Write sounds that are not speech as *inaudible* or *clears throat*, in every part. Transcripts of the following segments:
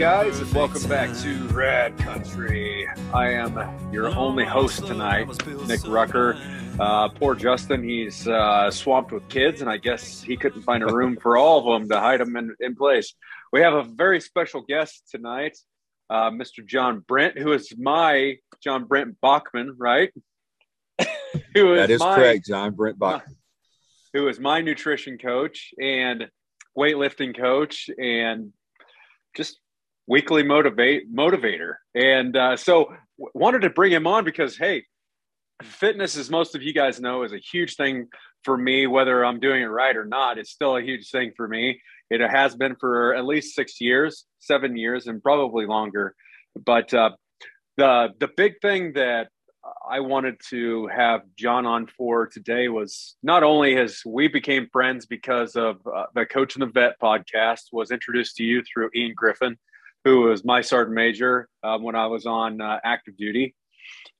Guys, and welcome back to Rad Country. I am your only host tonight, Nick Rucker. Uh, poor Justin, he's uh, swamped with kids, and I guess he couldn't find a room for all of them to hide them in, in place. We have a very special guest tonight, uh, Mr. John Brent, who is my John Brent Bachman, right? *laughs* who is that is my, correct, John Brent Bachman. Who is my nutrition coach and weightlifting coach and just weekly motivate motivator. And uh, so w- wanted to bring him on because hey, fitness, as most of you guys know, is a huge thing for me. Whether I'm doing it right or not, it's still a huge thing for me. It has been for at least six years, seven years, and probably longer. But uh, the the big thing that I wanted to have John on for today was not only as we became friends because of uh, the Coach and the Vet podcast was introduced to you through Ian Griffin, who was my sergeant major uh, when I was on uh, active duty,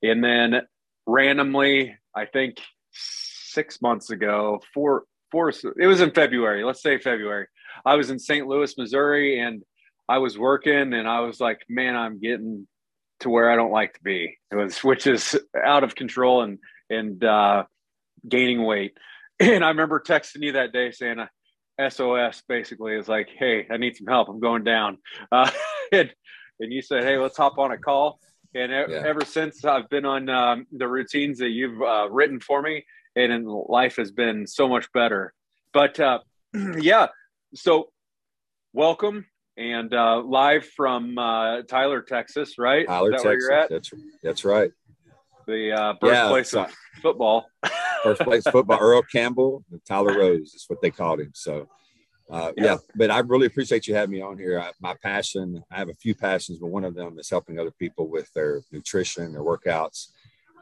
and then randomly, I think six months ago, four four it was in February. Let's say February. I was in St. Louis, Missouri, and I was working, and I was like, man, I'm getting to where I don't like to be. It was, which is out of control and and uh, gaining weight. *clears throat* And I remember texting you that day saying, "SOS." Basically, is like, "Hey, I need some help. I'm going down." Uh, *laughs* and and you said, "Hey, let's hop on a call." And yeah. ever since I've been on um, the routines that you've uh, written for me, and life has been so much better. But uh, *clears throat* yeah, so welcome and uh, live from uh, Tyler, Texas, right? Tyler, Texas. That's that's right. The uh, birthplace yeah, of football. first place football. *laughs* Earl Campbell, Tyler Rose is what they called him. So, uh, yeah. yeah. but I really appreciate you having me on here. I, my passion, I have a few passions, but one of them is helping other people with their nutrition, their workouts,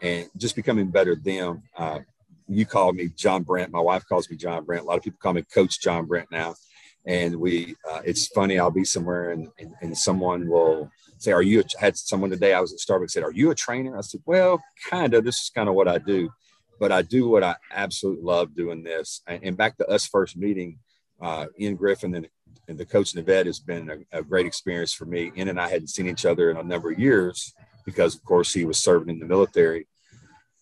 and just becoming better them. Uh, you call me John Brent. My wife calls me John Brent. A lot of people call me Coach John Brent now and we uh, it's funny i'll be somewhere and, and, and someone will say are you a, had someone today i was at starbucks said are you a trainer i said well kind of this is kind of what i do but i do what i absolutely love doing this and, and back to us first meeting uh, ian griffin and, and the coach and the vet has been a, a great experience for me ian and i hadn't seen each other in a number of years because of course he was serving in the military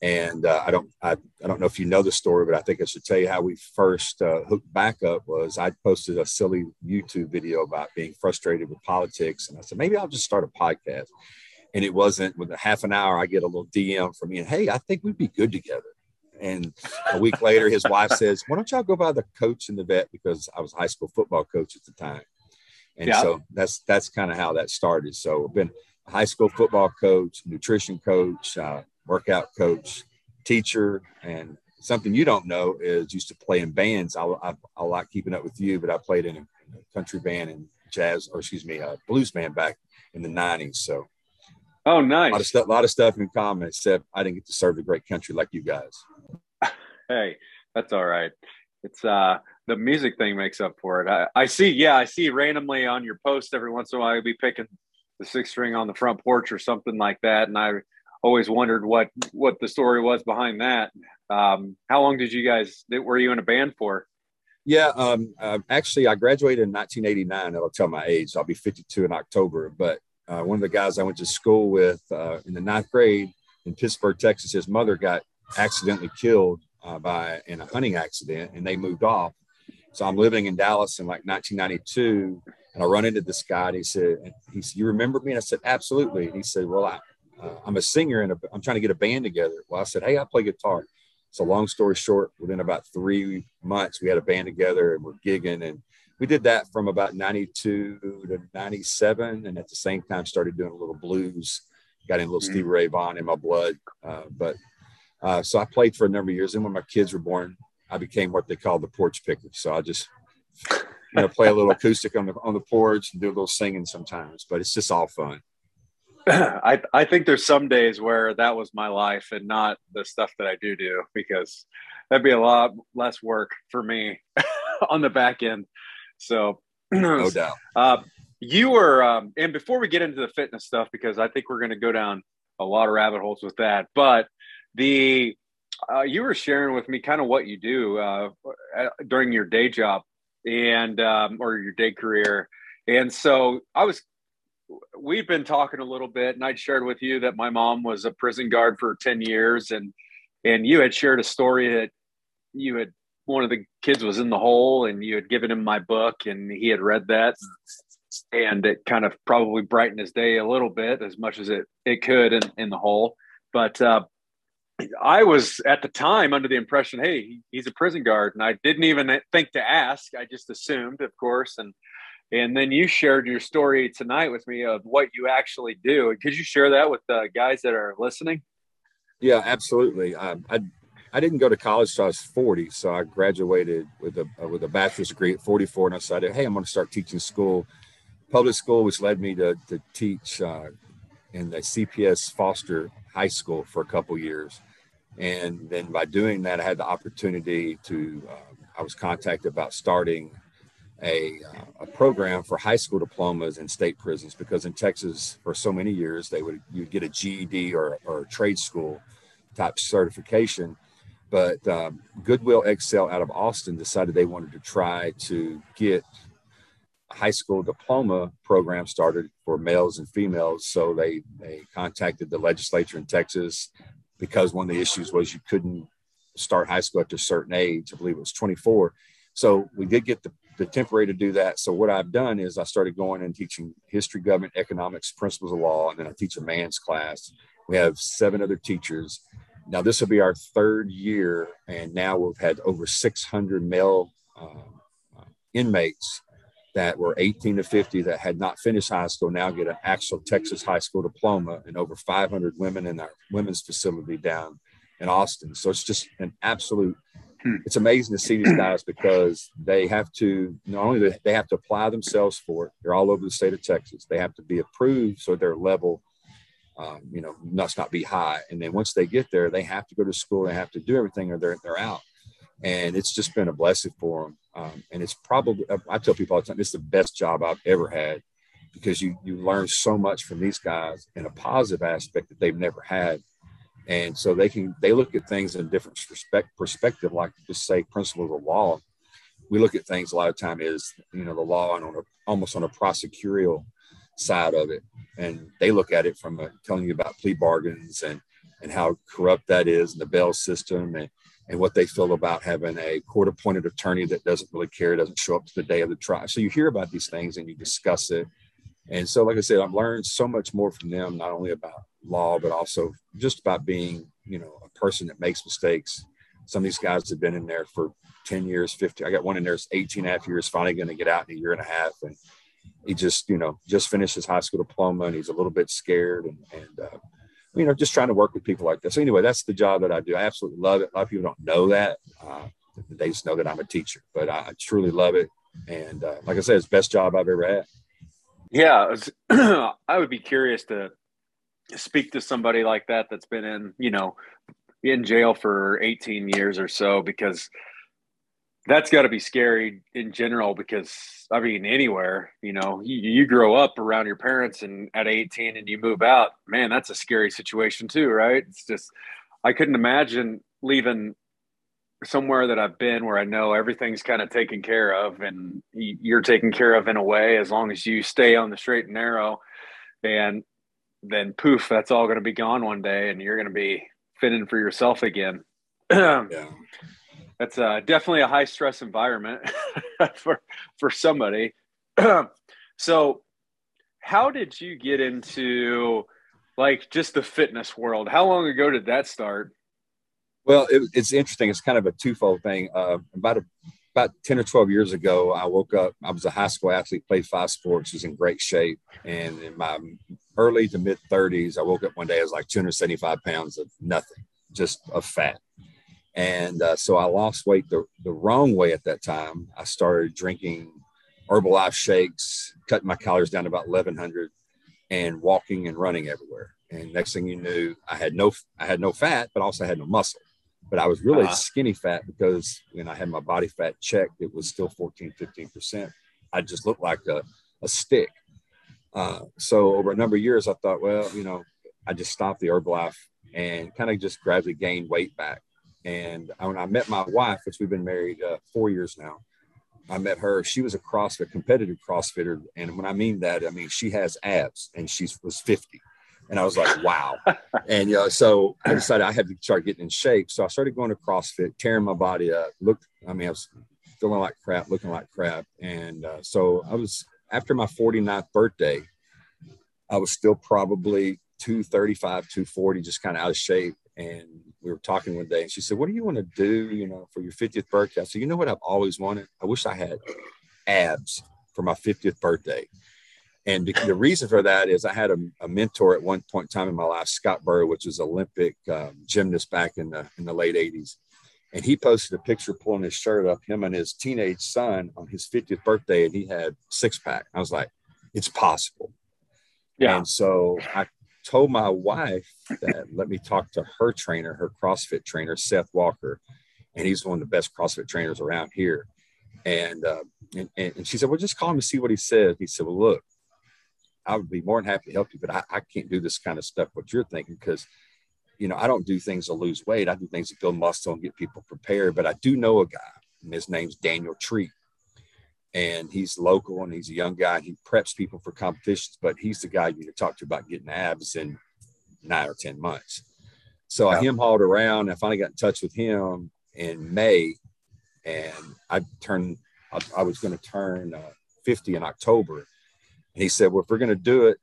and uh, I don't I, I don't know if you know the story, but I think I should tell you how we first uh, hooked back up was I posted a silly YouTube video about being frustrated with politics, and I said maybe I'll just start a podcast. And it wasn't with a half an hour I get a little DM from and hey I think we'd be good together. And a week later, his wife says, "Why don't y'all go by the coach and the vet?" Because I was a high school football coach at the time, and yeah. so that's that's kind of how that started. So I've been a high school football coach, nutrition coach, uh, workout coach, teacher, and something you don't know is used to play in bands. I, I, I like keeping up with you, but I played in a, in a country band and jazz, or excuse me, a blues band back in the '90s. So, oh, nice. A lot of stuff, a lot of stuff in common, except I didn't get to serve the great country like you guys. *laughs* hey, that's all right. It's uh the music thing makes up for it. I, I see, yeah, I see randomly on your post every once in a while you'll be picking the six string on the front porch or something like that, and I always wondered what what the story was behind that. Um, how long did you guys were you in a band for? Yeah, um, uh, actually, I graduated in 1989. That'll tell my age. I'll be 52 in October. But uh, one of the guys I went to school with uh, in the ninth grade in Pittsburg, Texas, his mother got accidentally killed uh, by in a hunting accident, and they moved off. So I'm living in Dallas in like 1992, and I run into this guy, and he said, "He said, you remember me?" And I said, "Absolutely." And he said, "Well, I, uh, I'm a singer and I'm trying to get a band together. Well, I said, Hey, I play guitar. So long story short, within about three months, we had a band together and we're gigging. And we did that from about 92 to 97. And at the same time started doing a little blues, got in a little mm-hmm. Stevie Ray Vaughan in my blood. Uh, but uh, so I played for a number of years. And when my kids were born, I became what they call the porch picker. So I just, you know, play a little acoustic on the, on the porch and do a little singing sometimes, but it's just all fun. *clears throat* I I think there's some days where that was my life and not the stuff that I do do because that'd be a lot less work for me *laughs* on the back end. So *clears throat* no doubt. Uh, you were, um, and before we get into the fitness stuff, because I think we're going to go down a lot of rabbit holes with that, but the uh, you were sharing with me kind of what you do uh, during your day job and um, or your day career And so I was, we've been talking a little bit, and I'd shared with you that my mom was a prison guard for 10 years. And, and you had shared a story that you had, one of the kids was in the hole and you had given him my book and he had read that and it kind of probably brightened his day a little bit as much as it, it could in, in the hole. But, uh, I was at the time under the impression, hey, he's a prison guard, and I didn't even think to ask. I just assumed, of course, and and then you shared your story tonight with me of what you actually do. Could you share that with the guys that are listening? Yeah, absolutely. Um, I I didn't go to college until I was 40, so I graduated with a uh, with a bachelor's degree at 44, and I decided, hey, I'm going to start teaching school, public school, which led me to to teach uh, in the CPS Foster High School for a couple years and then by doing that, I had the opportunity to, uh, I was contacted about starting a, uh, a program for high school diplomas in state prisons because in Texas for so many years they would you'd get a GED or, or a trade school type certification. But um, Goodwill Excel out of Austin decided they wanted to try to get a high school diploma program started for males and females. So they they contacted the legislature in Texas because one of the issues was you couldn't start high school after a certain age. I believe it was 24. So we did get the, the temporary to do that. So what I've done is I started going and teaching history, government, economics, principles of law, and then I teach a man's class. We have seven other teachers. Now this will be our third year, and now we've had over 600 male uh, inmates that were 18 to 50 that had not finished high school now get an actual Texas high school diploma, and over 500 women in our women's facility down in Austin. So it's just an absolute. Hmm. It's amazing to see these *clears throat* guys because they have to not only do they have to apply themselves for it. They're all over the state of Texas. They have to be approved so their level, um, you know, must not be high. And then once they get there, they have to go to school. They have to do everything, or they're they're out and it's just been a blessing for them. Um, and it's probably I tell people all the time it's the best job I've ever had because you you learn so much from these guys in a positive aspect that they've never had, and so they can they look at things in a different perspective perspective like just say principles of law. We look at things a lot of time is you know the law and on a, almost on a prosecutorial side of it, and they look at it from a, telling you about plea bargains and and how corrupt that is and the bail system and and what they feel about having a court appointed attorney that doesn't really care, doesn't show up to the day of the trial. So you hear about these things and you discuss it. And so, like I said, I've learned so much more from them, not only about law, but also just about being, you know, a person that makes mistakes. Some of these guys have been in there for 10 years, 50. I got one in there that's 18 and a half years, finally going to get out in a year and a half. And he just, you know, just finished his high school diploma and he's a little bit scared. And, and uh, you know, just trying to work with people like this. So anyway, that's the job that I do. I absolutely love it. A lot of people don't know that. Uh, they just know that I'm a teacher, but I truly love it. And uh, like I said, it's best job I've ever had. Yeah, *clears throat* I would be curious to speak to somebody like that that's been in, you know, in jail for 18 years or so because that's got to be scary in general because I mean anywhere you know you, you grow up around your parents and at 18 and you move out man that's a scary situation too right? It's just I couldn't imagine leaving somewhere that I've been where I know everything's kind of taken care of and you're taken care of in a way as long as you stay on the straight and narrow. And then poof that's all going to be gone one day and you're going to be fitting for yourself again. *clears throat* Yeah that's uh, definitely a high stress environment *laughs* for for somebody. *clears throat* so, how did you get into like just the fitness world? How long ago did that start? Well, it, it's interesting. It's kind of a twofold thing. Uh, about a, about ten or twelve years ago, I woke up. I was a high school athlete, played five sports, was in great shape, and in my early to mid thirties, I woke up one day. I was like two hundred seventy five pounds of nothing, just of fat and uh, so I lost weight the, the wrong way at that time. I started drinking Herbalife shakes, cutting my calories down to about 1100 and walking and running everywhere. And next thing you knew, I had no, I had no fat, but also had no muscle. But I was really uh-huh. skinny fat because when I had my body fat checked, it was still 14, 15%. I just looked like a, a stick. Uh, so over a number of years, I thought, well, you know, I just stopped the Herbalife and kind of just gradually gained weight back. And when I met my wife, which we've been married uh, four years now, I met her. She was a CrossFit competitive CrossFitter, and when I mean that, I mean she has abs, and she was 50. And I was like, wow. *laughs* and you know, so I decided I had to start getting in shape. So I started going to CrossFit, tearing my body up. Looked, I mean, I was feeling like crap, looking like crap. And uh, so I was after my 49th birthday, I was still probably 235, 240, just kind of out of shape. And we were talking one day and she said, What do you want to do, you know, for your 50th birthday? I said, You know what I've always wanted? I wish I had abs for my 50th birthday. And the reason for that is I had a, a, mentor at one point in time in my life, Scott Burrow, which was Olympic um, gymnast back in the in the late 80s. And he posted a picture pulling his shirt up, him and his teenage son on his 50th birthday, and he had six pack. I was like, it's possible. Yeah. And so I told my wife that let me talk to her trainer, her CrossFit trainer, Seth Walker, and he's one of the best CrossFit trainers around here. And, uh, and, and she said, well, just call him to see what he says. He said, well, look, I would be more than happy to help you, but I, I can't do this kind of stuff, what you're thinking, because, you know, I don't do things to lose weight. I do things to build muscle and get people prepared. But I do know a guy, and his name's Daniel Treat. And he's local and he's a young guy. He preps people for competitions, but he's the guy you need to talk to about getting abs in nine or 10 months. So. I him hauled around. I finally got in touch with him in May, and I turned, I, I was going to turn uh, 50 in October and he said, Well, if we're going to do it,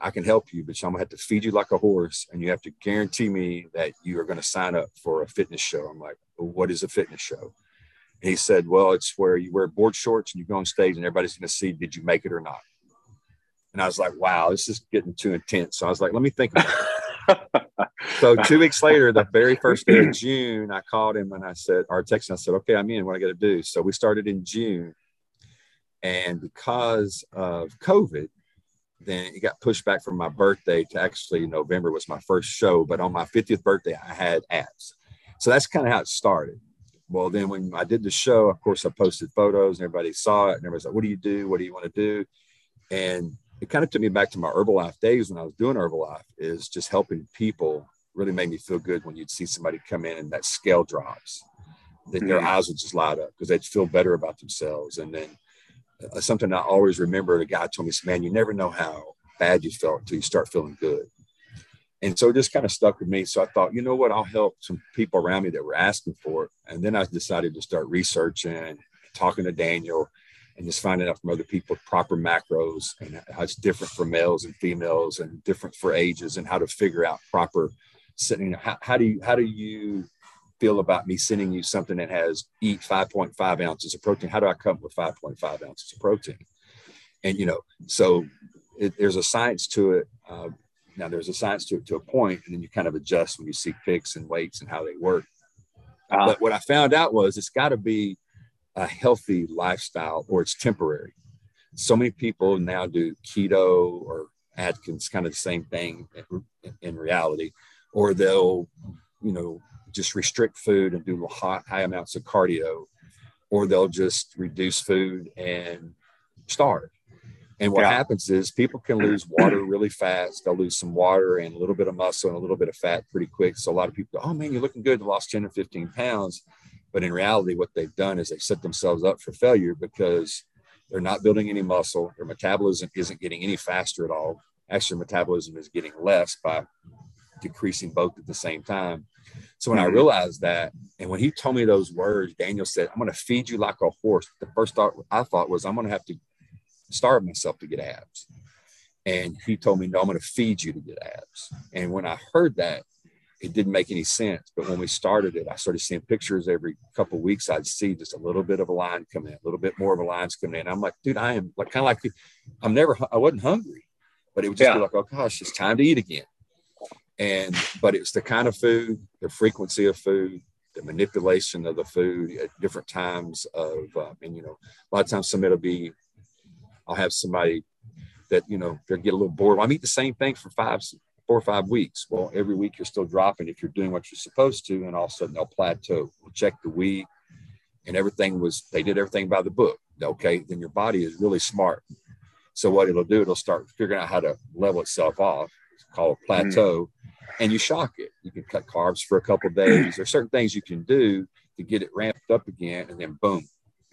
I can help you, but I'm going to have to feed you like a horse. And you have to guarantee me that you are going to sign up for a fitness show. I'm like, well, What is a fitness show? He said, Well, it's where you wear board shorts and you go on stage and everybody's going to see, did you make it or not? And I was like, Wow, this is getting too intense. So I was like, Let me think about it. *laughs* so two weeks later, the very first day of June, I called him and I said, our text, I said, okay, I'm in. What I got to do? So we started in June and because of COVID, then it got pushed back from my birthday to actually November was my first show. But on my 50th birthday, I had abs. So that's kind of how it started. Well, then when I did the show, of course, I posted photos and everybody saw it. And everybody's like, what do you do? What do you want to do? And it kind of took me back to my Herbalife days when I was doing Herbalife, is just helping people really made me feel good when you'd see somebody come in and that scale drops. Then mm-hmm. their eyes would just light up because they'd feel better about themselves. And then uh, something I always remember. The guy told me, "Man, you never know how bad you felt until you start feeling good." And so it just kind of stuck with me. So I thought, you know what, I'll help some people around me that were asking for it. And then I decided to start researching, talking to Daniel, and just finding out from other people proper macros and how it's different for males and females and different for ages and how to figure out proper setting. How, how do you how do you feel about me sending you something that has eat 5.5 ounces of protein? How do I come with 5.5 ounces of protein? And, you know, so it, there's a science to it. Uh, now there's a science to it to a point, and then you kind of adjust when you see pics and weights and how they work. Uh, but what I found out was it's got to be a healthy lifestyle or it's temporary. So many people now do keto or Atkins, kind of the same thing in, in reality, or they'll, you know, just restrict food and do high, high amounts of cardio, or they'll just reduce food and starve. And what yeah. happens is people can lose water *clears throat* really fast. They'll lose some water and a little bit of muscle and a little bit of fat pretty quick. So a lot of people go, oh man, you're looking good. You lost 10 or 15 pounds. But in reality, what they've done is they set themselves up for failure because they're not building any muscle. Their metabolism isn't getting any faster at all. Actually, metabolism is getting less by decreasing both at the same time. So when mm-hmm. I realized that, and when he told me those words, Daniel said, I'm going to feed you like a horse. The first thought I thought was, I'm going to have to starve myself to get abs. And he told me, No, I'm going to feed you to get abs. And when I heard that, it didn't make any sense. But when we started it, I started seeing pictures every couple weeks. I'd see just a little bit of a line come in, a little bit more of a lines coming in. I'm like, dude, I am like kind of like I'm never, I wasn't hungry, but it would just yeah. be like, oh gosh, it's time to eat again and but it's the kind of food the frequency of food the manipulation of the food at different times of uh, and you know a lot of times somebody will be i'll have somebody that you know they'll get a little bored. Well, i eat the same thing for five four or five weeks. Well every week you're still dropping if you're doing what you're supposed to and all of a sudden they'll plateau. We'll check the week and everything was they did everything by the book. Okay then your body is really smart. So what it'll do it'll start figuring out how to level itself off. It's called a plateau mm and you shock it. You can cut carbs for a couple days. There's certain things you can do to get it ramped up again, and then boom,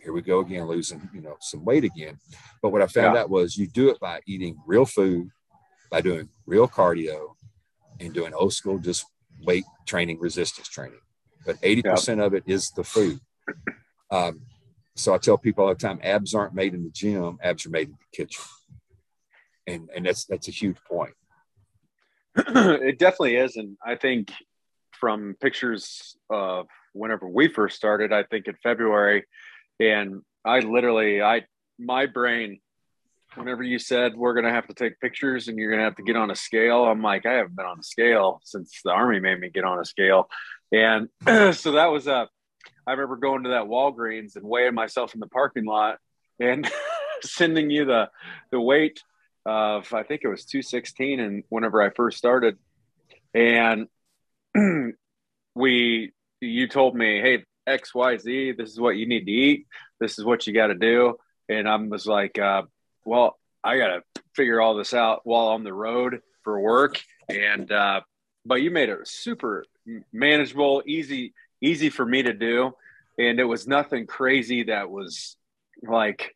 here we go again, losing, you know, some weight again. But what I found yeah. out was you do it by eating real food, by doing real cardio, and doing old school just weight training, resistance training. But 80% yeah. of it is the food. Um, so I tell people all the time, abs aren't made in the gym, abs are made in the kitchen. And and that's that's a huge point. *clears throat* it definitely is. And I think from pictures of whenever we first started, I think in February, and I literally, I my brain, whenever you said we're gonna have to take pictures and you're gonna have to get on a scale, I'm like, I haven't been on a scale since the army made me get on a scale, and *clears throat* so that was a. I remember going to that Walgreens and weighing myself in the parking lot and *laughs* sending you the the weight of I think it was 216 and whenever I first started and *clears throat* we you told me hey xyz this is what you need to eat this is what you got to do and i was like uh, well i gotta figure all this out while on the road for work and uh, but you made it super manageable easy easy for me to do and it was nothing crazy that was like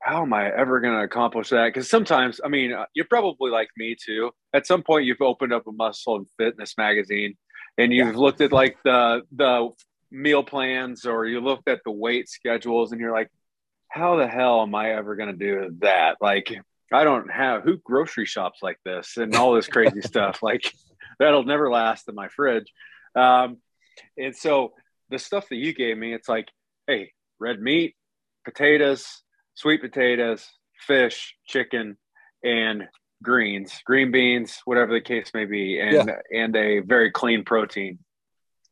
how am I ever going to accomplish that? Because sometimes, I mean, uh, you're probably like me too. At some point, you've opened up a muscle and fitness magazine, and you've yeah. looked at like the the meal plans, or you looked at the weight schedules, and you're like, how the hell am I ever going to do that? Like, I don't have who grocery shops like this and all this crazy *laughs* stuff. Like, that'll never last in my fridge. Um, and so the stuff that you gave me, it's like, hey, red meat, potatoes, sweet potatoes, fish, chicken, and greens, green beans, whatever the case may be, and yeah. and a very clean protein.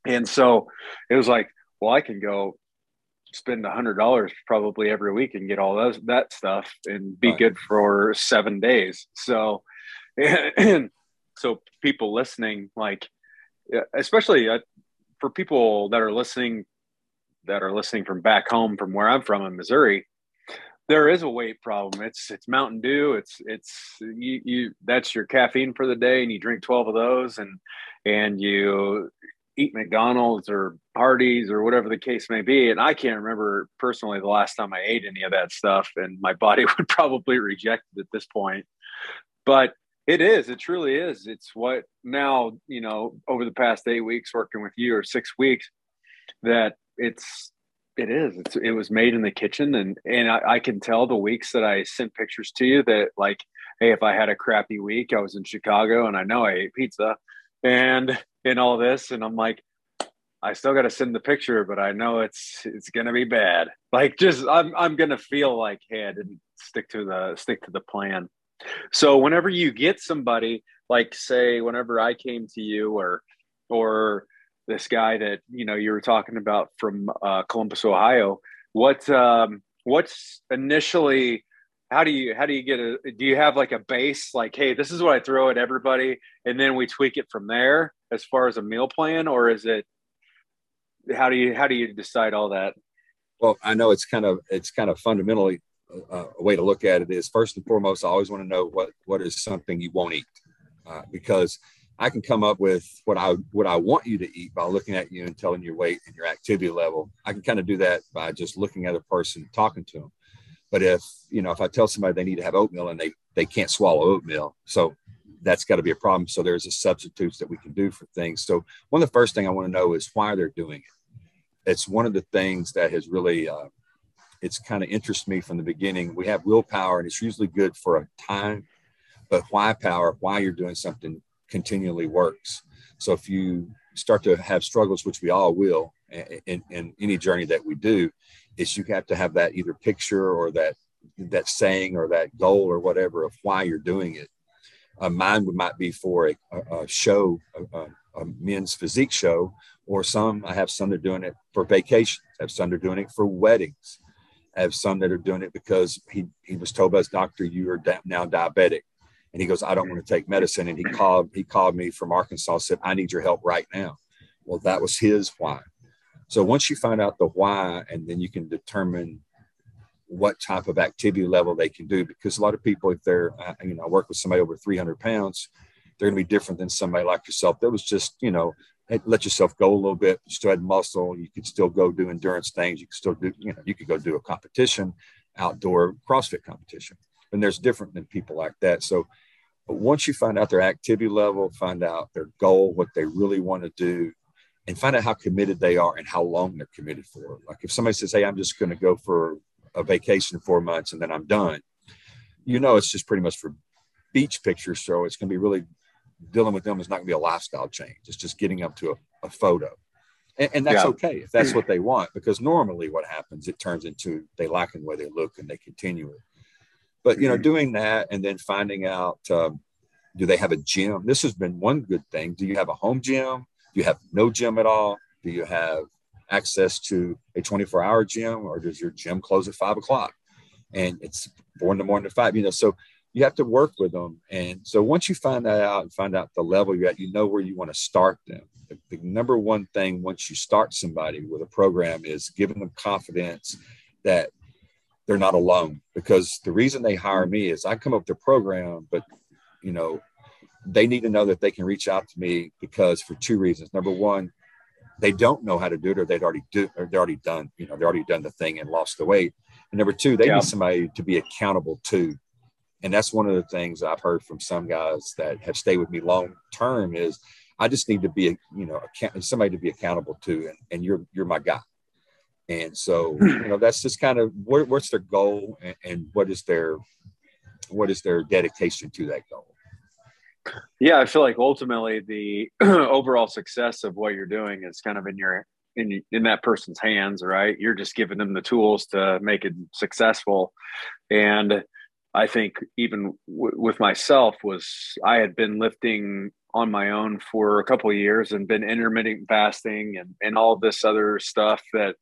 And so it was like, well, I can go spend a hundred dollars probably every week and get all those that stuff and be right. good for seven days. So, and *clears throat* so people listening, like, especially uh, for people that are listening, that are listening from back home, from where I'm from in Missouri, there is a weight problem. It's it's Mountain Dew. It's it's you you that's your caffeine for the day, and you drink twelve of those, and and you eat McDonald's or parties or whatever the case may be. And I can't remember personally the last time I ate any of that stuff, and my *laughs* body would probably reject it at this point. But it is. It truly is. It's what now you know over the past eight weeks working with you or six weeks that it's it is. It's, it was made in the kitchen, and and I, I, can tell the weeks that I sent pictures to you that like, hey, if I had a crappy week, I was in Chicago and I know I ate pizza, and in all this, and I'm like, I still got to send the picture, but I know it's it's gonna be bad. Like, just I'm I'm gonna feel like, hey, I didn't stick to the stick to the plan. So whenever you get somebody, like say, whenever I came to you, or or this guy that you know you were talking about from uh, Columbus, Ohio. What um, what's initially how do you how do you get a do you have like a base like hey this is what I throw at everybody and then we tweak it from there as far as a meal plan or is it how do you how do you decide all that? Well, I know it's kind of it's kind of fundamentally uh, a way to look at it is first and foremost I always want to know what what is something you won't eat uh, because I can come up with what I what I want you to eat by looking at you and telling your weight and your activity level. I can kind of do that by just looking at a person, talking to them. But if you know, if I tell somebody they need to have oatmeal and they they can't swallow oatmeal, so that's got to be a problem. So there's a substitutes that we can do for things. So one of the first thing I want to know is why they're doing it. It's one of the things that has really uh, it's kind of interested me from the beginning. We have willpower, and it's usually good for a time, but why power? Why you're doing something continually works. So if you start to have struggles, which we all will in, in any journey that we do, is you have to have that either picture or that that saying or that goal or whatever of why you're doing it. Uh, mine might be for a, a show, a, a, men's physique show, or some I have some that are doing it for vacations. I have some that are doing it for weddings. I have some that are doing it because he, he was told by his doctor, you are now diabetic and he goes, I don't want to take medicine. And he called, he called me from Arkansas, said, I need your help right now. Well, that was his why. So once you find out the why, and then you can determine what type of activity level they can do, because a lot of people, if they're, you know, I work with somebody over 300 pounds, they're going to be different than somebody like yourself that was just, you know, let yourself go a little bit, You still had muscle. You could still go do endurance things. You could still do, you know, you could go do a competition, outdoor CrossFit competition. And there's different than people like that. So once you find out their activity level, find out their goal, what they really want to do, and find out how committed they are and how long they're committed for. Like if somebody says, Hey, I'm just going to go for a vacation four months and then I'm done, you know, it's just pretty much for beach pictures. So it's going to be really dealing with them is not going to be a lifestyle change. It's just getting up to a, a photo. And, and that's yeah. okay if that's what they want, because normally what happens, it turns into they like in the way they look and they continue it. But, you know, mm-hmm. doing that and then finding out, um, do they have a gym? This has been one good thing. Do you have a home gym? Do you have no gym at all? Do you have access to a 24 hour gym or does your gym close at five o'clock? And it's four in the morning to five, you know, so you have to work with them. And so once you find that out and find out the level you're at, you know where you want to start them. The, the number one thing once you start somebody with a program is giving them confidence that they're not alone. Because the reason they hire me is I come up with a program, but you know, they need to know that they can reach out to me because for two reasons. Number one, they don't know how to do it or they'd already do or they're already done, you know, they're already done the thing and lost the weight. And number two, they yeah. need somebody to be accountable to and that's one of the things I've heard from some guys that have stayed with me long term is I just need to be a, you know account- somebody to be accountable to, and, and you're you're my guy. And so you know that's just kind of what, what's their goal and, and what is their what is their dedication to that goal. Yeah, I feel like ultimately the *clears throat* overall success of what you're doing is kind of in your in in that person's hands, right? You're just giving them the tools to make it successful, and I think even w- with myself was I had been lifting on my own for a couple of years and been intermittent fasting and, and all this other stuff that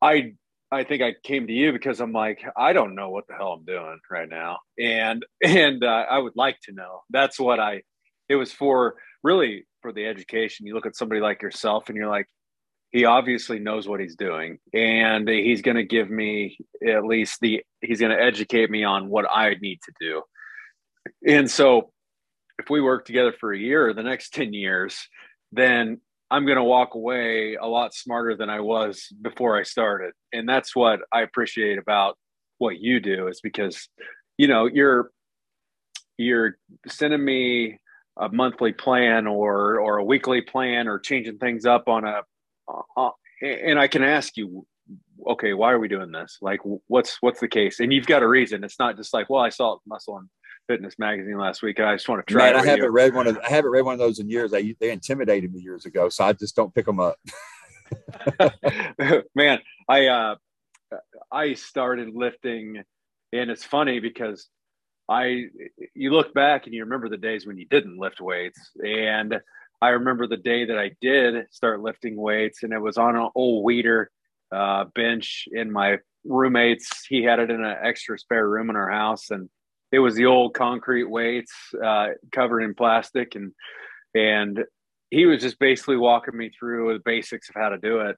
I I think I came to you because I'm like I don't know what the hell I'm doing right now. And *laughs* and uh, I would like to know. That's what I it was for really for the education. You look at somebody like yourself and you're like he obviously knows what he's doing and he's going to give me at least the he's going to educate me on what i need to do. And so if we work together for a year the next 10 years then i'm going to walk away a lot smarter than i was before i started and that's what i appreciate about what you do is because you know you're you're sending me a monthly plan or or a weekly plan or changing things up on a uh, and I can ask you, okay, why are we doing this? Like, what's what's the case? And you've got a reason. It's not just like, well, I saw Muscle and Fitness magazine last week, I just want to try. Man, I haven't you. read one of I haven't read one of those in years. They they intimidated me years ago, so I just don't pick them up. *laughs* Man, I uh, I started lifting, and it's funny because I you look back and you remember the days when you didn't lift weights, and I remember the day that I did start lifting weights, and it was on an old Weider uh, bench in my roommates. He had it in an extra spare room in our house, and it was the old concrete weights uh, covered in plastic, and and he was just basically walking me through the basics of how to do it.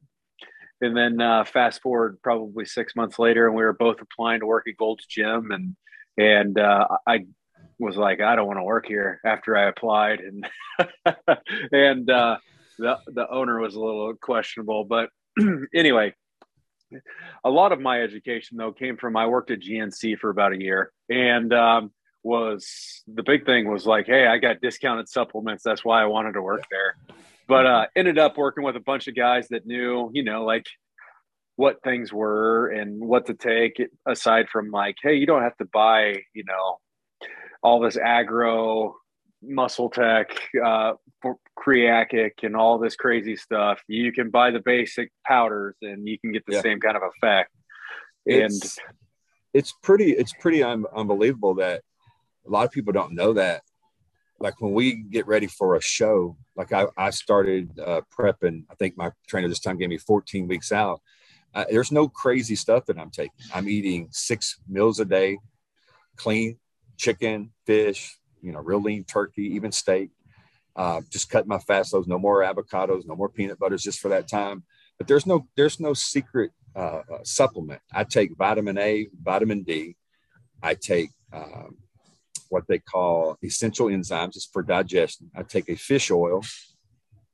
And then uh, fast forward probably six months later, and we were both applying to work at Gold's Gym, and and uh, I was like, I don't want to work here after I applied, and *laughs* and uh, the the owner was a little questionable, but *clears throat* anyway, a lot of my education though came from I worked at GNC for about a year, and um, was the big thing was like, hey, I got discounted supplements. That's why I wanted to work there, but uh, ended up working with a bunch of guys that knew, you know, like what things were and what to take aside from like hey you don't have to buy you know all this agro muscle tech uh for creacic and all this crazy stuff you can buy the basic powders and you can get the yeah. same kind of effect. And it's, it's pretty it's pretty un- unbelievable that a lot of people don't know that. Like when we get ready for a show like i, I started uh, prepping i think my trainer this time gave me 14 weeks out. Uh, there's no crazy stuff that i'm taking. I'm eating six meals a day clean chicken, fish, you know, real lean turkey, even steak. Uh, just cut my fast loads. No more avocados, no more peanut butters, just for that time. But there's no there's no secret uh, uh, supplement. I take vitamin A, vitamin D. I take um, what they call essential enzymes. It's for digestion. I take a fish oil,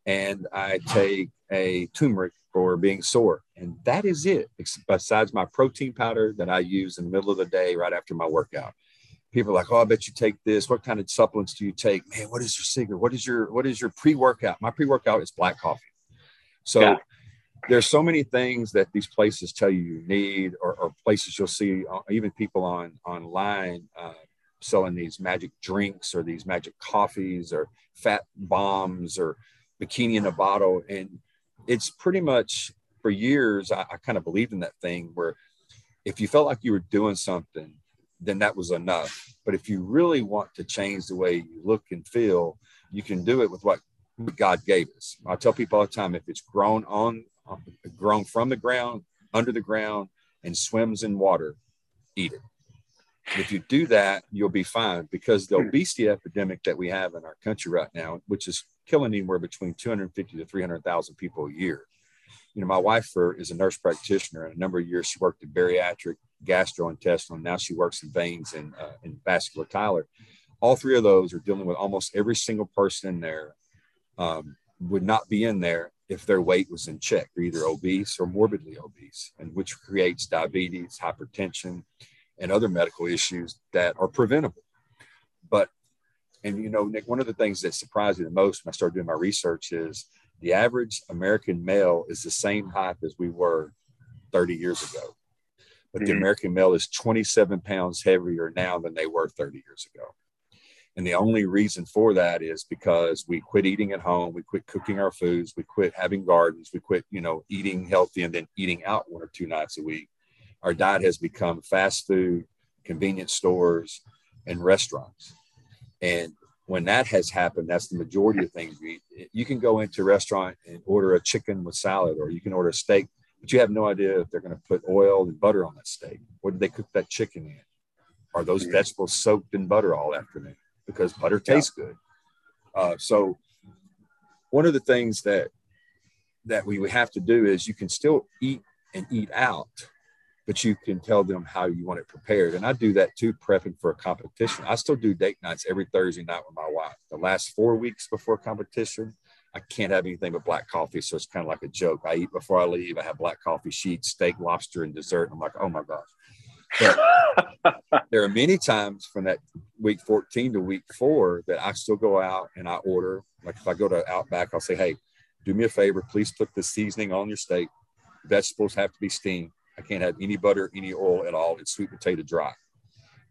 and I take a turmeric for being sore. And that is it, besides my protein powder that I use in the middle of the day right after my workout. People are like, oh, I bet you take this. What kind of supplements do you take? Man, what is your secret? What is your what is your pre-workout? My pre-workout is black coffee. So yeah. there's so many things that these places tell you you need, or, or places you'll see, uh, even people on online uh, selling these magic drinks or these magic coffees or fat bombs or bikini in a bottle. And it's pretty much for years, I, I kind of believed in that thing where if you felt like you were doing something, then that was enough. But if you really want to change the way you look and feel, you can do it with what God gave us. I tell people all the time if it's grown on, grown from the ground, under the ground, and swims in water, eat it. If you do that, you'll be fine because the hmm. obesity epidemic that we have in our country right now, which is killing anywhere between 250 to 300,000 people a year. You know, my wife is a nurse practitioner, and a number of years she worked in bariatric, gastrointestinal. Now she works in veins and uh, in vascular Tyler. All three of those are dealing with almost every single person in there um, would not be in there if their weight was in check. Either obese or morbidly obese, and which creates diabetes, hypertension, and other medical issues that are preventable. But, and you know, Nick, one of the things that surprised me the most when I started doing my research is the average American male is the same height as we were 30 years ago. But mm-hmm. the American male is 27 pounds heavier now than they were 30 years ago. And the only reason for that is because we quit eating at home, we quit cooking our foods, we quit having gardens, we quit, you know, eating healthy and then eating out one or two nights a week our diet has become fast food, convenience stores, and restaurants. And when that has happened, that's the majority of things you eat. You can go into a restaurant and order a chicken with salad, or you can order a steak, but you have no idea if they're going to put oil and butter on that steak. What did they cook that chicken in? Are those vegetables soaked in butter all afternoon? Because butter tastes yeah. good. Uh, so, one of the things that that we have to do is you can still eat and eat out but you can tell them how you want it prepared. And I do that too, prepping for a competition. I still do date nights every Thursday night with my wife. The last four weeks before competition, I can't have anything but black coffee. So it's kind of like a joke. I eat before I leave. I have black coffee sheets, steak, lobster, and dessert. I'm like, oh my gosh. *laughs* There are many times from that week 14 to week four that I still go out and I order. Like if I go to Outback, I'll say, hey, do me a favor, please put the seasoning on your steak. Vegetables have to be steamed I can't have any butter, any oil at all. It's sweet potato dry.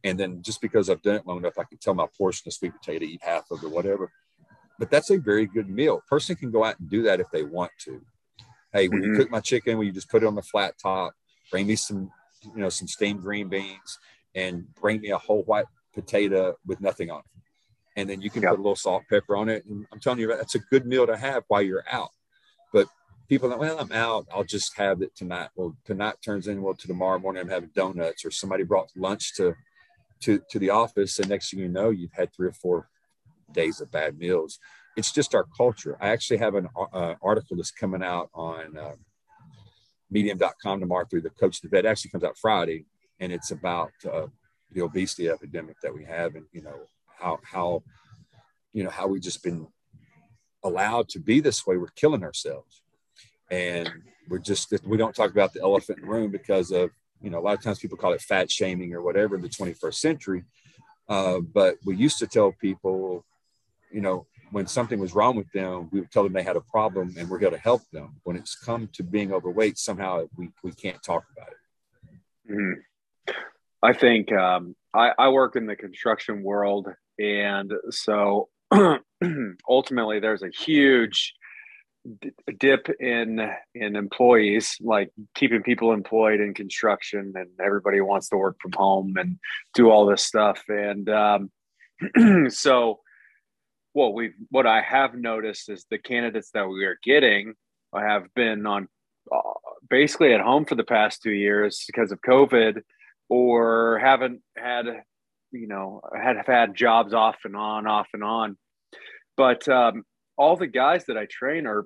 And then just because I've done it long enough, I can tell my portion of sweet potato, eat half of it, whatever. But that's a very good meal. Person can go out and do that if they want to. Hey, when mm-hmm. you cook my chicken, will you just put it on the flat top? Bring me some, you know, some steamed green beans, and bring me a whole white potato with nothing on it. And then you can put a little salt, pepper on it. And I'm telling you, that's a good meal to have while you're out. But people that well i'm out. I'll just have it tonight. Well tonight turns in well to tomorrow morning i'm having donuts or somebody brought lunch to to to the office and next thing you know you've had three or four days of bad meals. It's just our culture. I actually have an uh, article that's coming out on uh, medium.com tomorrow through the coach the vet. Actually comes out friday and it's about uh, the obesity epidemic that we have and you know how how you know how we've just been allowed to be this way. We're killing ourselves and we're just we don't talk about the elephant in the room because of you know a lot of times people call it fat shaming or whatever in the 21st century. Uh, but we used to tell people you know when something was wrong with them we would tell them they had a problem and we're here to help them. When it's come to being overweight somehow we, we can't talk about it. Mm. i think um, I, I work in the construction world and so *clears throat* ultimately there's a huge dip in in employees like keeping people employed in construction and everybody wants to work from home and do all this stuff. And um, *clears throat* so what we what i have noticed is the candidates that we are getting have been on uh, basically at home for the past two years because of covid or haven't had you know had have had jobs off and on off and on. But um, all the guys that I train are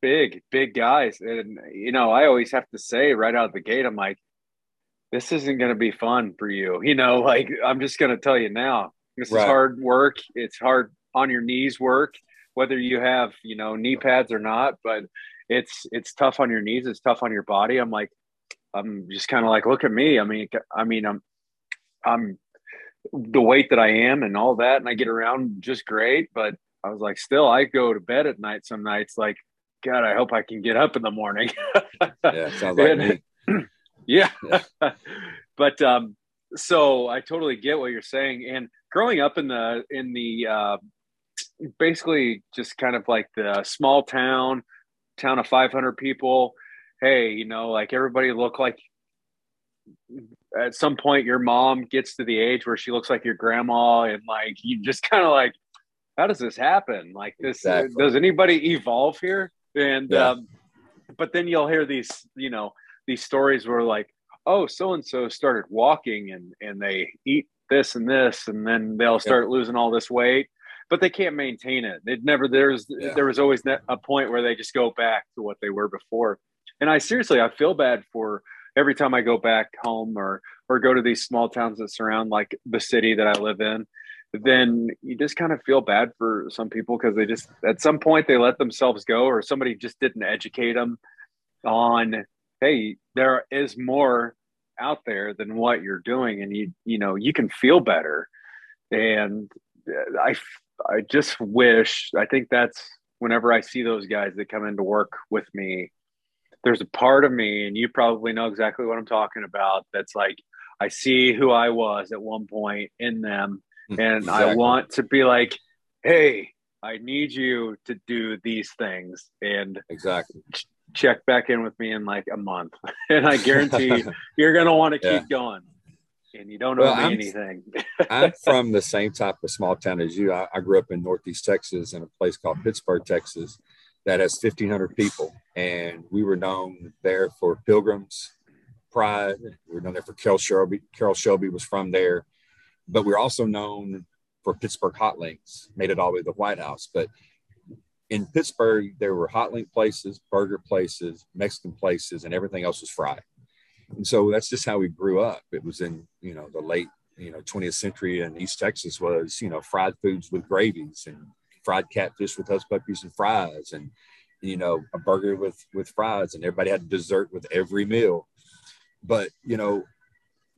big, big guys. And, you know, I always have to say right out of the gate, I'm like, this isn't going to be fun for you. You know, *laughs* like, I'm just going to tell you now, this right. is hard work. It's hard on your knees work whether you have you know knee pads or not. But it's it's tough on your knees. It's tough on your body. I'm like, I'm just kind of like, look at me. I mean, I mean, I'm I'm the weight that I am and all that, and I get around just great. But I was like, still, I go to bed at night some nights like, God, I hope I can get up in the morning. yeah, sounds like *laughs* and, me. *clears throat* Yeah. yeah. *laughs* but um, so I totally get what you're saying. And growing up in the in the uh, basically just kind of like the small town, town of 500 people. Hey, you know, like everybody look like at some point your mom gets to the age where she looks like your grandma and like you just kind of like how does this happen like this exactly. does anybody evolve here and yeah. um but then you'll hear these you know these stories where like oh so and so started walking and and they eat this and this and then they'll start yeah. losing all this weight but they can't maintain it it never there's yeah. there was always a point where they just go back to what they were before and i seriously i feel bad for every time I go back home or or go to these small towns that surround like the city that I live in, then you just kind of feel bad for some people because they just at some point they let themselves go or somebody just didn't educate them on hey there is more out there than what you're doing and you you know you can feel better and i i just wish i think that's whenever i see those guys that come into work with me there's a part of me, and you probably know exactly what I'm talking about. That's like I see who I was at one point in them, and exactly. I want to be like, hey, I need you to do these things, and exactly ch- check back in with me in like a month, *laughs* and I guarantee *laughs* you're gonna want to keep yeah. going. And you don't owe well, me I'm, anything. *laughs* I'm from the same type of small town as you. I, I grew up in Northeast Texas in a place called Pittsburg, Texas that has 1,500 people. And we were known there for Pilgrim's Pride. We were known there for Carroll Shelby. Carroll Shelby was from there. But we're also known for Pittsburg Hot Links, made it all the way to the White House. But in Pittsburg, there were hot link places, burger places, Mexican places, and everything else was fried. And so that's just how we grew up. It was in, you know, the late, you know, 20th century and East Texas was, you know, fried foods with gravies and fried catfish with hush puppies and fries and you know a burger with with fries and everybody had dessert with every meal but you know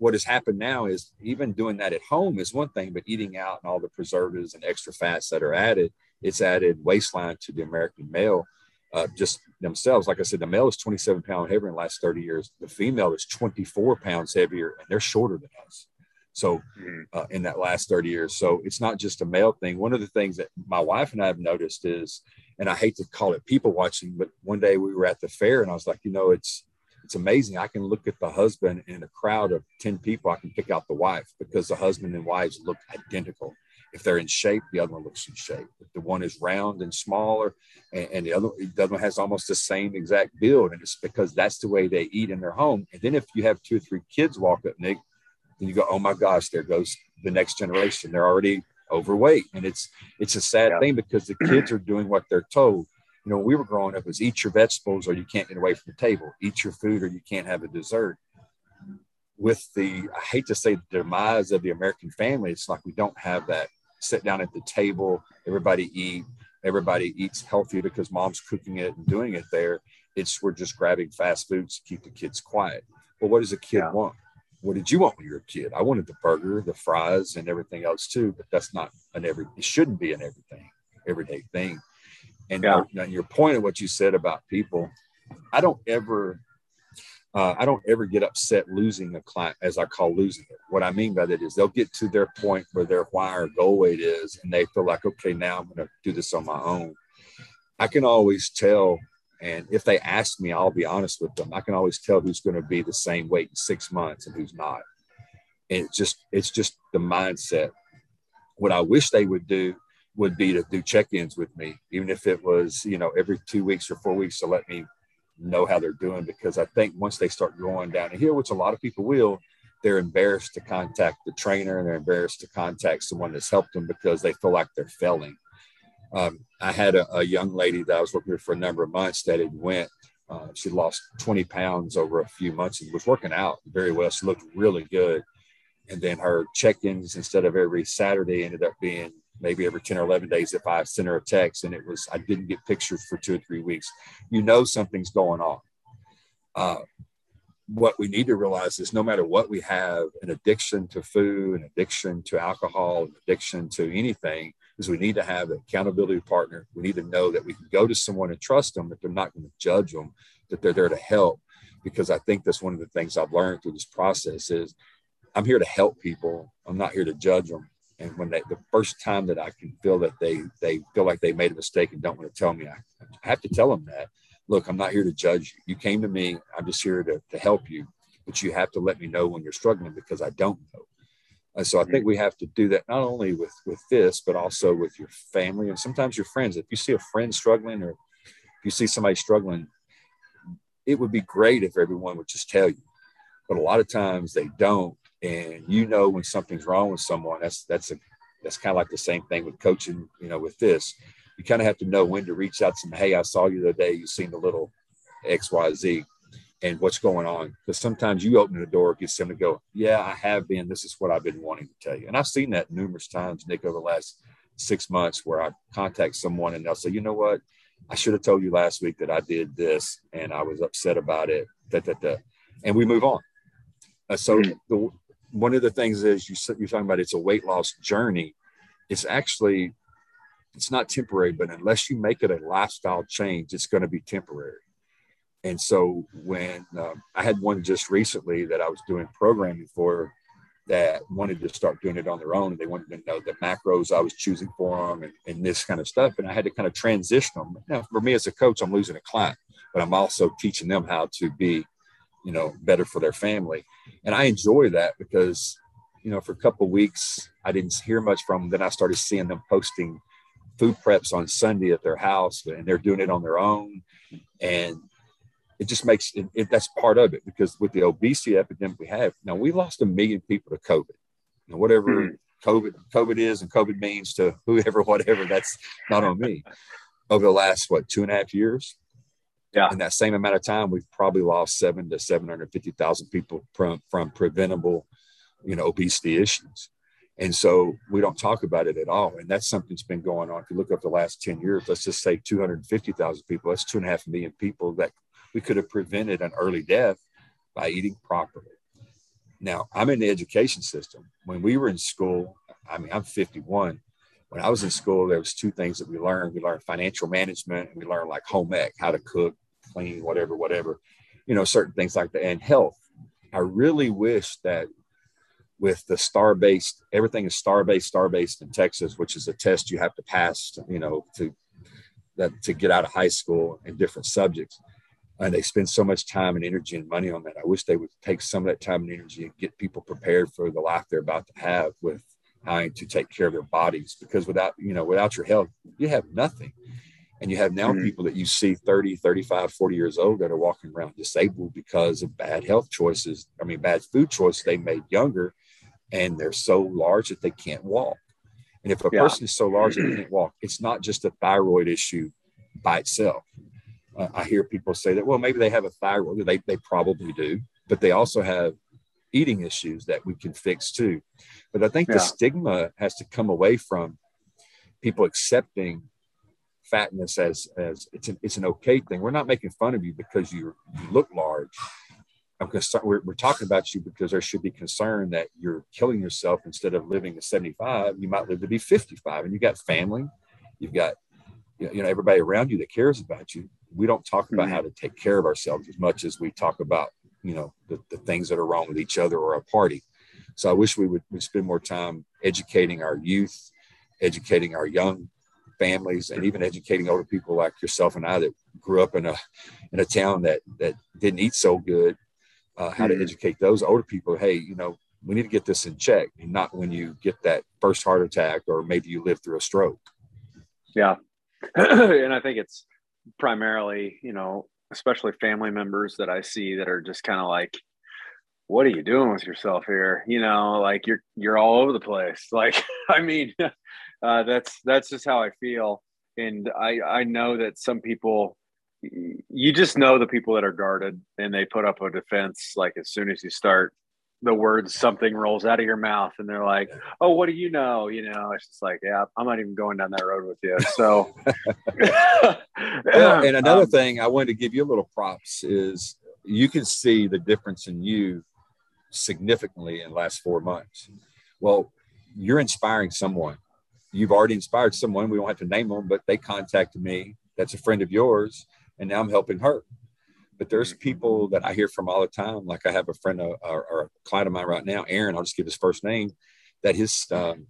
what has happened now is even doing that at home is one thing but eating out and all the preservatives and extra fats that are added it's added waistline to the american male uh, just themselves like i said the male is 27 pounds heavier in the last 30 years the female is 24 pounds heavier and they're shorter than us so, mm-hmm. uh, in that last 30 years. So, it's not just a male thing. One of the things that my wife and I have noticed is, and I hate to call it people watching, but one day we were at the fair and I was like, you know, it's, it's amazing. I can look at the husband in a crowd of 10 people. I can pick out the wife because the husband and wives look identical. If they're in shape, the other one looks in shape. If the one is round and smaller, and, and the other the other one has almost the same exact build, and it's because that's the way they eat in their home. And then if you have two or three kids walk up, Nick, and you go, oh my gosh, there goes the next generation. They're already overweight, and it's it's a sad yeah. thing because the kids are doing what they're told. You know, we were growing up was eat your vegetables or you can't get away from the table. Eat your food or you can't have a dessert. With the, I hate to say the demise of the American family, it's like we don't have that sit down at the table, everybody eat, everybody eats healthy because mom's cooking it and doing it there. It's we're just grabbing fast foods to keep the kids quiet. Well, what does a kid yeah. want? what did you want when you were a kid? I wanted the burger, the fries, and everything else too. But that's not an every. It shouldn't be an everything, everyday thing. And yeah. your, your point of what you said about people, I don't ever, uh, I don't ever get upset losing a client, as I call losing it. What I mean by that is they'll get to their point where their why or goal weight is, and they feel like, okay, now I'm going to do this on my own. I can always tell and if they ask me, I'll be honest with them. I can always tell who's going to be the same weight in six months and who's not. And it's just it's just the mindset. What I wish they would do would be to do check-ins with me, even if it was, you know, every two weeks or four weeks to let me know how they're doing. Because I think once they start going down here, which a lot of people will, they're embarrassed to contact the trainer and they're embarrassed to contact someone that's helped them because they feel like they're failing. Um, I had a, a, young lady that I was working with for a number of months that had went. Uh, she lost 20 pounds over a few months and was working out very well. She looked really good. And then her check-ins instead of every Saturday ended up being maybe every 10 or 11 days if I sent her a text and it was, I didn't get pictures for two or three weeks. You know, something's going on. Uh, what we need to realize is no matter what we have an addiction to food an addiction to alcohol an addiction to anything is we need to have an accountability partner we need to know that we can go to someone and trust them that they're not going to judge them that they're there to help because i think that's one of the things i've learned through this process is i'm here to help people i'm not here to judge them and when they the first time that i can feel that they they feel like they made a mistake and don't want to tell me i, I have to tell them that look, I'm not here to judge you. You came to me. I'm just here to, to help you, but you have to let me know when you're struggling because I don't know. And so I think we have to do that not only with with this, but also with your family and sometimes your friends. If you see a friend struggling or if you see somebody struggling, it would be great if everyone would just tell you. But a lot of times they don't, and you know when something's wrong with someone. That's that's a that's kind of like the same thing with coaching. You know, with this, you kind of have to know when to reach out to them. Hey, I saw you the other day. You seen the little X, Y, Z, and what's going on? Because sometimes you open the door, gets them to go, yeah, I have been. This is what I've been wanting to tell you. And I've seen that numerous times, Nick, over the last six months, where I contact someone and they'll say, you know what, I should have told you last week that I did this and I was upset about it. Da, da, da. And we move on. Uh, so mm. the, one of the things is you, you're talking about it's a weight loss journey. It's actually it's not temporary, but unless you make it a lifestyle change, it's going to be temporary. And so when um, I had one just recently that I was doing programming for that wanted to start doing it on their own they wanted to know the macros I was choosing for them and, and this kind of stuff. And I had to kind of transition them. Now, for me as a coach, I'm losing a client, but I'm also teaching them how to be, you know, better for their family. And I enjoy that because, you know, for a couple of weeks, I didn't hear much from them. Then I started seeing them posting food preps on Sunday at their house and they're doing it on their own. And it just makes it, it, that's part of it because with the obesity epidemic we have now, we lost a million people to COVID. Know, whatever mm-hmm. COVID COVID is and COVID means to *laughs* whoever, whatever, that's not on me. Over the last what two and a half years, yeah. In that same amount of time, we've probably lost seven to seven hundred fifty thousand people from from preventable, you know, obesity issues. And so we don't talk about it at all. And that's something that's been going on. If you look up the last 10 years, let's just say 250,000 people, that's two and a half million people that we could have prevented an early death by eating properly. Now, I'm in the education system. When we were in school, I mean, I'm 51. When I was in school, there was two things that we learned. We learned financial management and we learned like home ec, how to cook, clean, whatever, whatever, you know, certain things like that. And health. I really wish that with the STAAR based everything is STAAR based STAAR based in texas which is a test you have to pass you know to that to get out of high school in different subjects and they spend so much time and energy and money on that i wish they would take some of that time and energy and get people prepared for the life they're about to have with to take care of their bodies because without you know without your health you have nothing and you have now mm-hmm. people that you see 30 35 40 years old that are walking around disabled because of bad health choices i mean bad food choices they made younger and they're so large that they can't walk. And if a yeah. person is so large that they can't walk, it's not just a thyroid issue by itself. Uh, I hear people say that, well, maybe they have a thyroid. They, they probably do, but they also have eating issues that we can fix too. But I think yeah. the stigma has to come away from people accepting fatness as as it's an it's an okay thing. We're not making fun of you because you you look large. I'm concerned. We're, we're talking about you because there should be concern that you're killing yourself instead of living to 75. You might live to be 55, and you got family, you've got you know everybody around you that cares about you. We don't talk about mm-hmm. how to take care of ourselves as much as we talk about you know the, the things that are wrong with each other or a party. So I wish we would we'd spend more time educating our youth, educating our young families, and even educating older people like yourself and I that grew up in a in a town that that didn't eat so good uh, how to mm-hmm. educate those older people hey you know we need to get this in check and not when you get that first heart attack or maybe you live through a stroke yeah *clears throat* and i think it's primarily you know especially family members that i see that are just kind of like what are you doing with yourself here? You know like you're you're all over the place. *laughs* Like i mean *laughs* uh, that's that's just how i feel. And i i know that some people you just know the people that are guarded and they put up a defense like as soon as you start the words something rolls out of your mouth and they're like, "Oh, what do you know?" You know, it's just like, "Yeah, I'm not even going down that road with you." So, *laughs* *laughs* well, and another um, thing I wanted to give you a little props is you can see the difference in you significantly in the last four months. Well, you're inspiring someone. You've already inspired someone. We don't have to name them, but they contacted me. That's a friend of yours, and now I'm helping her. But there's people that I hear from all the time. Like I have a friend uh, or, or a client of mine right now, Aaron. I'll just give his first name. That his um,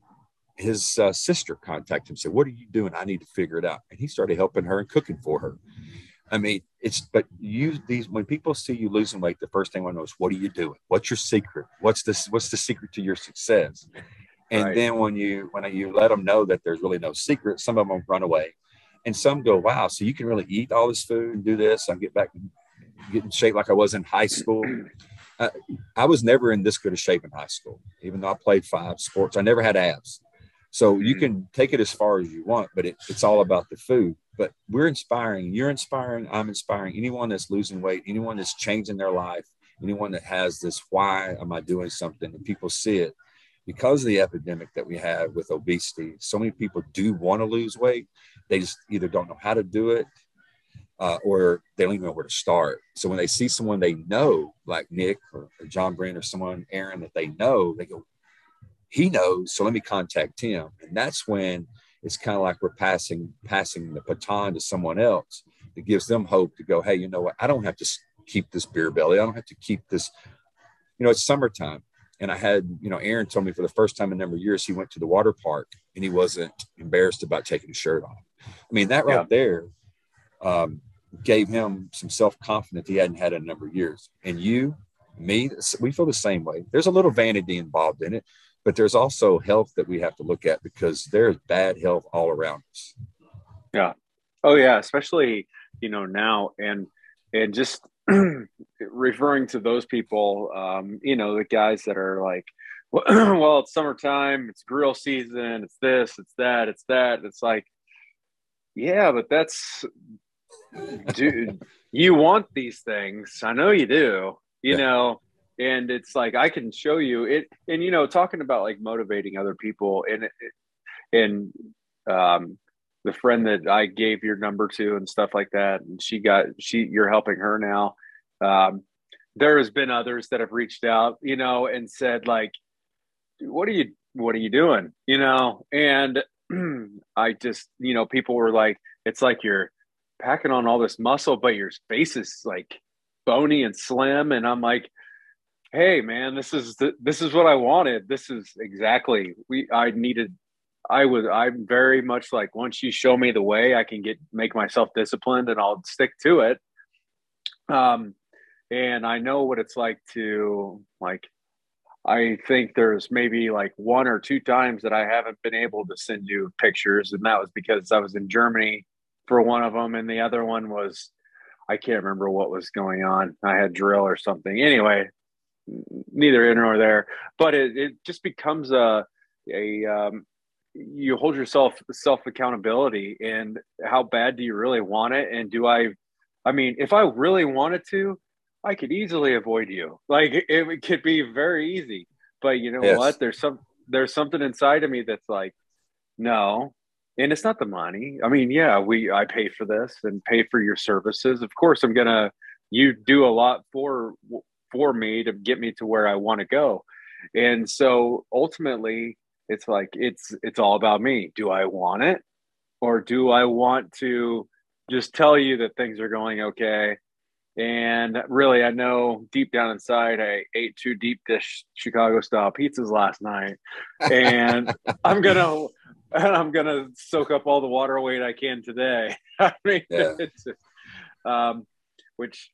his uh, sister contacted him, said, "What are you doing? I need to figure it out." And he started helping her and cooking for her. I mean, it's but you these when people see you losing weight, the first thing I know is what are you doing? What's your secret? What's this? What's the secret to your success? And right. then when you when you let them know that there's really no secret, some of them run away, and some go, "Wow, so you can really eat all this food and do this and get back get in shape like I was in high school." Uh, I was never in this good a shape in high school, even though I played five sports. I never had abs. So you mm-hmm. can take it as far as you want, but it, it's all about the food. But we're inspiring, you're inspiring, I'm inspiring anyone that's losing weight, anyone that's changing their life, anyone that has this why am I doing something? And people see it because of the epidemic that we have with obesity. So many people do want to lose weight, they just either don't know how to do it uh, or they don't even know where to start. So when they see someone they know, like Nick or, or John Brent or someone, Aaron, that they know, they go, he knows, so let me contact him. And that's when it's kind of like we're passing passing the baton to someone else. It gives them hope to go, hey, you know what? I don't have to keep this beer belly. I don't have to keep this. You know, it's summertime, and I had you know Aaron told me for the first time in a number of years he went to the water park and he wasn't embarrassed about taking his shirt off. I mean, that right yeah. there um, gave him some self confidence he hadn't had in a number of years. And you, me, we feel the same way. There's a little vanity involved in it but there's also health that we have to look at because there's bad health all around us yeah oh yeah especially you know now and and just *clears throat* referring to those people um you know the guys that are like *clears throat* well it's summertime it's grill season it's this it's that it's that it's like yeah but that's dude you want these things. I know you do you yeah. know and it's like i can show you it and you know talking about like motivating other people and and um the friend that i gave your number to and stuff like that and she got she you're helping her now. Um there has been others that have reached out you know and said like what are you what are you doing? You know and *clears throat* i just you know people were like it's like you're packing on all this muscle but your face is like bony and slim. And i'm like hey man this is the, this is what i wanted. This is exactly we i needed i was i'm very much like once you show me the way i can get make myself disciplined and i'll stick to it. Um and i know what it's like to like i think there's maybe like one or two times that i haven't been able to send you pictures. And that was because i was in germany for one of them and the other one was I can't remember what was going on. I had drill or something. Anyway, neither here nor there. But it, it just becomes a a um, you hold yourself self accountability and how bad do you really want it and do I I mean if I really wanted to I could easily avoid you like it, it could be very easy but you know yes. what there's some there's something inside of me that's like no and it's not the money I mean yeah we I pay for this and pay for your services of course I'm gonna you do a lot for for me to get me to where I want to go. And so ultimately it's like it's it's all about me. Do I want it or do I want to just tell you that things are going okay? And really, I know deep down inside, I ate two deep dish Chicago style pizzas last night, and *laughs* I'm gonna and *laughs* I'm gonna soak up all the water weight I can today. *laughs* I mean, yeah. it's um, which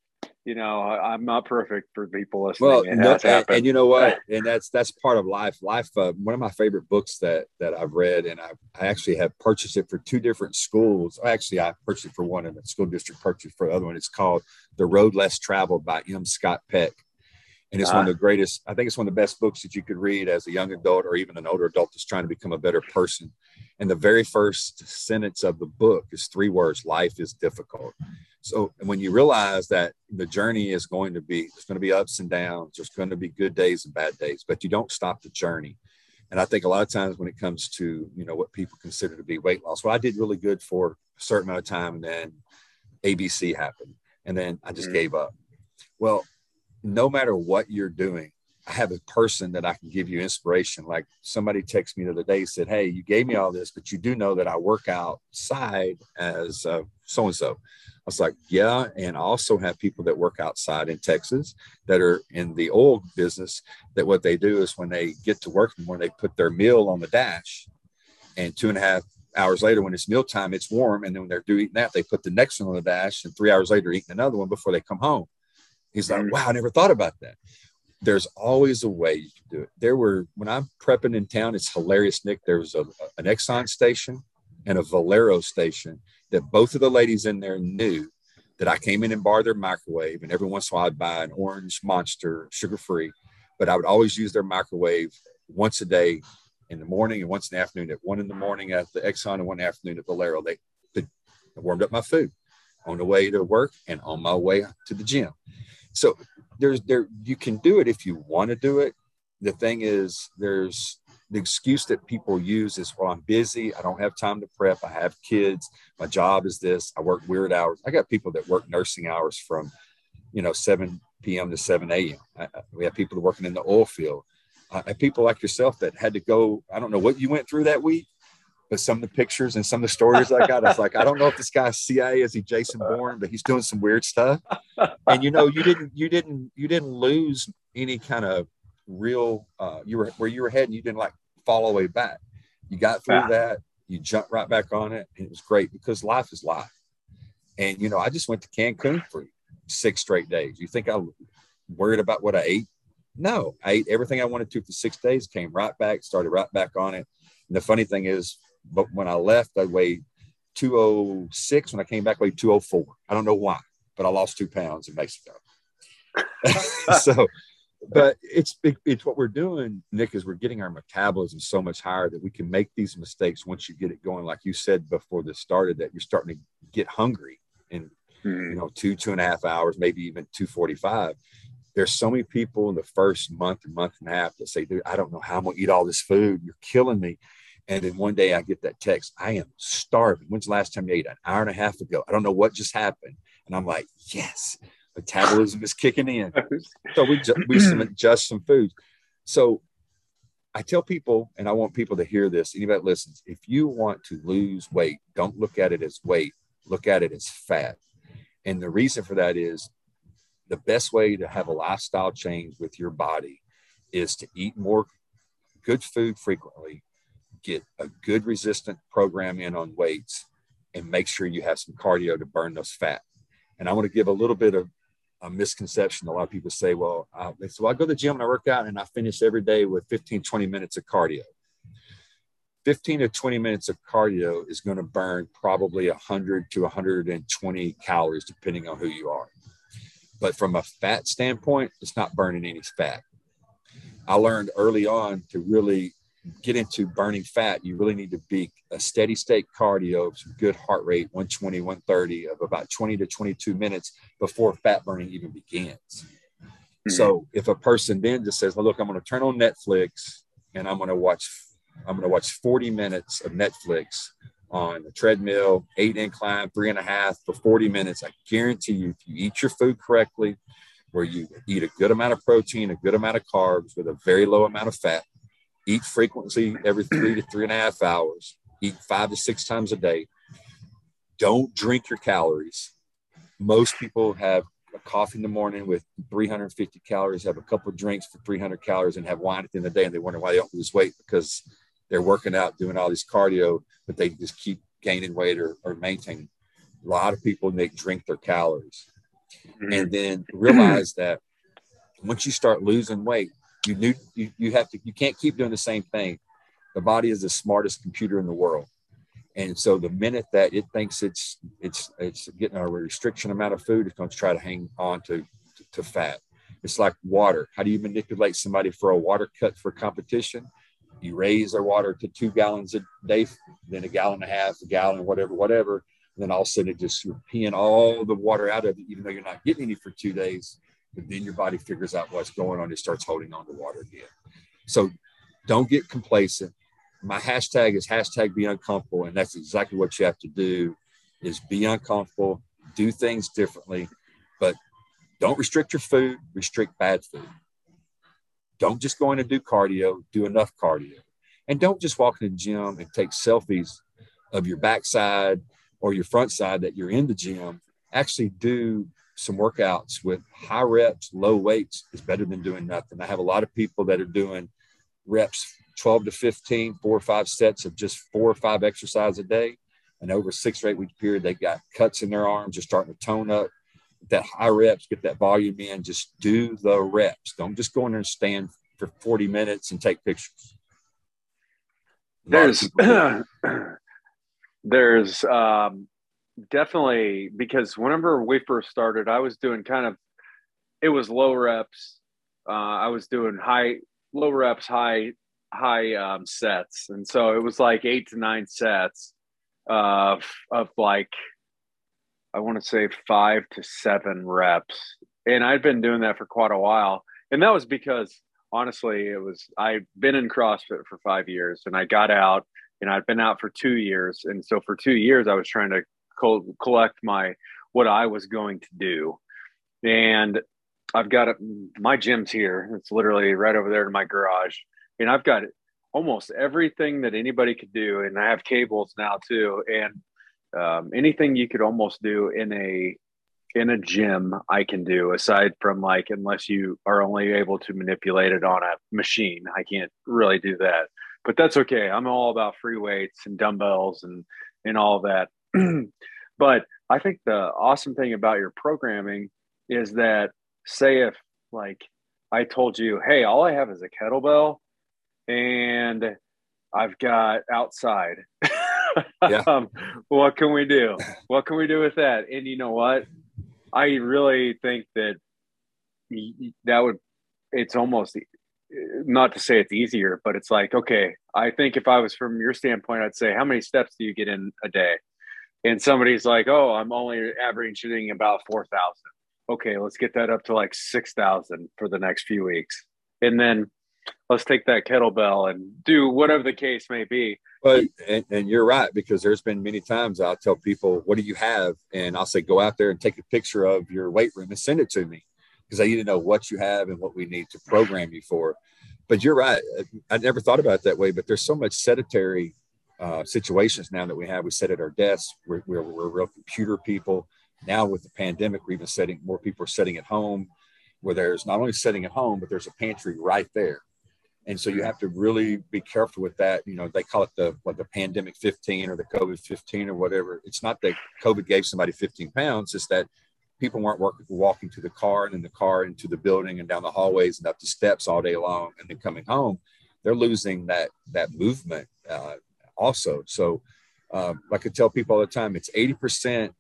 you know, I'm not perfect for people listening. Well, no, and, and, you know what? and that's that's part of life. Life. Uh, one of my favorite books that that I've read, and I, I actually have purchased it for two different schools. Actually, I purchased it for one, and the school district purchased for the other one. It's called "The Road Less Traveled" by M. Scott Peck, and it's uh, one of ah. the greatest. I think it's one of the best books that you could read as a young adult or even an older adult that's trying to become a better person. And the very first sentence of the book is three words: "Life is difficult." So when you realize that the journey is going to be, there's going to be ups and downs, there's going to be good days and bad days, but you don't stop the journey. And I think a lot of times when it comes to, you know, what people consider to be weight loss, well, I did really good for a certain amount of time and then ABC happened and then I just mm-hmm. gave up. Well, no matter what you're doing, I have a person that I can give you inspiration. Like somebody texted me the other day, said, Hey, you gave me all this, but you do know that I work outside as so and so. I was like, Yeah. And I also have people that work outside in Texas that are in the oil business. That what they do is when they get to work morning, they put their meal on the dash. And two and a half hours later, when it's mealtime, it's warm. And then when they're doing eating that, they put the next one on the dash. And three hours later, eating another one before they come home. He's like. Wow, I never thought about that there's always a way you can do it. There were when I'm prepping in town, it's hilarious, Nick. There was a, an Exxon station and a Valero station that both of the ladies in there knew that I came in and borrowed their microwave, and every once in a while I'd buy an orange monster, sugar free, but I would always use their microwave once a day in the morning and once in the afternoon. At one in the morning at the Exxon and one afternoon at Valero, they, they warmed up my food on the way to work and on my way to the gym. So there's there you can do it if you want to do it. The thing is, there's the excuse that people use is, well, I'm busy. I don't have time to prep. I have kids. My job is this. I work weird hours. I got people that work nursing hours from, you know, 7 p.m. to 7 a.m. We have people working in the oil field. Uh, have people like yourself that had to go. I don't know what you went through that week, but some of the pictures and some of the stories I got, I was like, I don't know if this guy's CIA is he Jason Bourne, but he's doing some weird stuff. And you know, you didn't, you didn't, you didn't lose any kind of real. Uh, you were where you were heading. You didn't like fall all the way back. You got through yeah. that. You jumped right back on it, and it was great because life is life. And you know, I just went to Cancun for six straight days. You think I worried about what I ate? No, I ate everything I wanted to for six days. Came right back, started right back on it. And the funny thing is, but when I left, I weighed 206. When I came back, I weighed 204. I don't know why, but I lost two pounds in Mexico. *laughs* so, but it's it's what we're doing, Nick, is we're getting our metabolism so much higher that we can make these mistakes once you get it going. Like you said before this started, that you're starting to get hungry in mm. you know two two and a half hours, maybe even two forty five. There's so many people in the first month month and a half that say, "Dude, I don't know how I'm gonna eat all this food. You're killing me." And then one day I get that text, I am starving. When's the last time you ate? An hour and a half ago. I don't know what just happened. And I'm like, yes, metabolism is kicking in. So we, ju- we adjust *clears throat* some foods. So I tell people, and I want people to hear this, anybody that listens, if you want to lose weight, don't look at it as weight, look at it as fat. And the reason for that is the best way to have a lifestyle change with your body is to eat more good food frequently get a good resistant program in on weights and make sure you have some cardio to burn those fat. And I want to give a little bit of a misconception. A lot of people say, well, uh, so I go to the gym and I work out and I finish every day with 15, 20 minutes of cardio. 15 to 20 minutes of cardio is going to burn probably 100 to 120 calories, depending on who you are. But from a fat standpoint, it's not burning any fat. I learned early on to really get into burning fat, you really need to be a steady state cardio, some good heart rate, 120, 130 of about 20 to 22 minutes before fat burning even begins. Mm-hmm. So if a person then just says, well, look, I'm going to turn on Netflix and I'm going to watch, I'm going to watch 40 minutes of Netflix on a treadmill, eight incline, three and a half for 40 minutes. I guarantee you, if you eat your food correctly, where you eat a good amount of protein, a good amount of carbs with a very low amount of fat, eat frequency every three to three and a half hours, eat five to six times a day. Don't drink your calories. Most people have a coffee in the morning with 350 calories, have a couple of drinks for 300 calories, and have wine at the end of the day, and they wonder why they don't lose weight because they're working out, doing all this cardio, but they just keep gaining weight or, or maintaining. A lot of people they drink their calories, mm-hmm. and then realize that once you start losing weight, you knew you, you have to you can't keep doing the same thing. The body is the smartest computer in the world. And so the minute that it thinks it's it's it's getting a restriction amount of food it's going to try to hang on to, to, to fat. It's like water. How do you manipulate somebody for a water cut for competition? You raise their water to two gallons a day then a gallon and a half a gallon whatever whatever. And then all of a sudden it just you're peeing all the water out of it, even though you're not getting any for two days. Then your body figures out what's going on and it starts holding on to water again. So don't get complacent. My hashtag is hashtag be uncomfortable. And that's exactly what you have to do is be uncomfortable, do things differently, but don't restrict your food, restrict bad food. Don't just go in and do cardio, do enough cardio. And don't just walk in the gym and take selfies of your backside or your front side that you're in the gym. Actually, do some workouts with high reps, low weights is better than doing nothing. I have a lot of people that are doing reps 12 to 15, four or five sets of just four or five exercise a day. And over six or eight week period, they got cuts in their arms, just starting to tone up. That high reps, get that volume in, just do the reps. Don't just go in there and stand for 40 minutes and take pictures. There's *coughs* there's um, definitely because whenever we first started, I was doing kind of it was low reps. Uh, I was doing high low reps, high high um, sets, and so it was like eight to nine sets of of like I want to say five to seven reps, and I'd been doing that for quite a while, and that was because honestly, it was I've been in CrossFit for five years, and I got out, and I'd been out for two years, and so for two years I was trying to co- collect my what I was going to do, and I've got it. My gym's here. It's literally right over there in my garage, and I've got almost everything that anybody could do, and I have cables now too, and um, anything you could almost do in a in a gym I can do aside from like unless you are only able to manipulate it on a machine. I can't really do that. But that's okay. I'm all about free weights and dumbbells and and all that. *clears throat* but I think the awesome thing about your programming is that say if like I told you, hey, all I have is a kettlebell and I've got outside. *laughs* yeah. um, what can we do? What can we do with that? And you know what? I really think that that would, it's almost not to say it's easier, but it's like, okay, I think if I was from your standpoint, I'd say, how many steps do you get in a day? And somebody's like, oh, I'm only averaging about 4,000. Okay, let's get that up to like 6,000 for the next few weeks. And then let's take that kettlebell and do whatever the case may be. But and, and, you're right because there's been many times I'll tell people, "What do you have?" and I'll say, "Go out there and take a picture of your weight room and send it to me," because I need to know what you have and what we need to program you for. But you're right. I never thought about it that way. But there's so much sedentary uh, situations now that we have. We sit at our desks. We're, we're, we're real computer people. Now with the pandemic, we're even setting more people are sitting at home, where there's not only sitting at home, but there's a pantry right there and so you have to really be careful with that. You know, they call it the what the pandemic 15 or the COVID 15 or whatever. It's not that COVID gave somebody 15 pounds, it's that people weren't working, walking to the car and in the car into the building and down the hallways and up the steps all day long and then coming home. They're losing that that movement uh, also. So, um, like I tell people all the time, it's 80%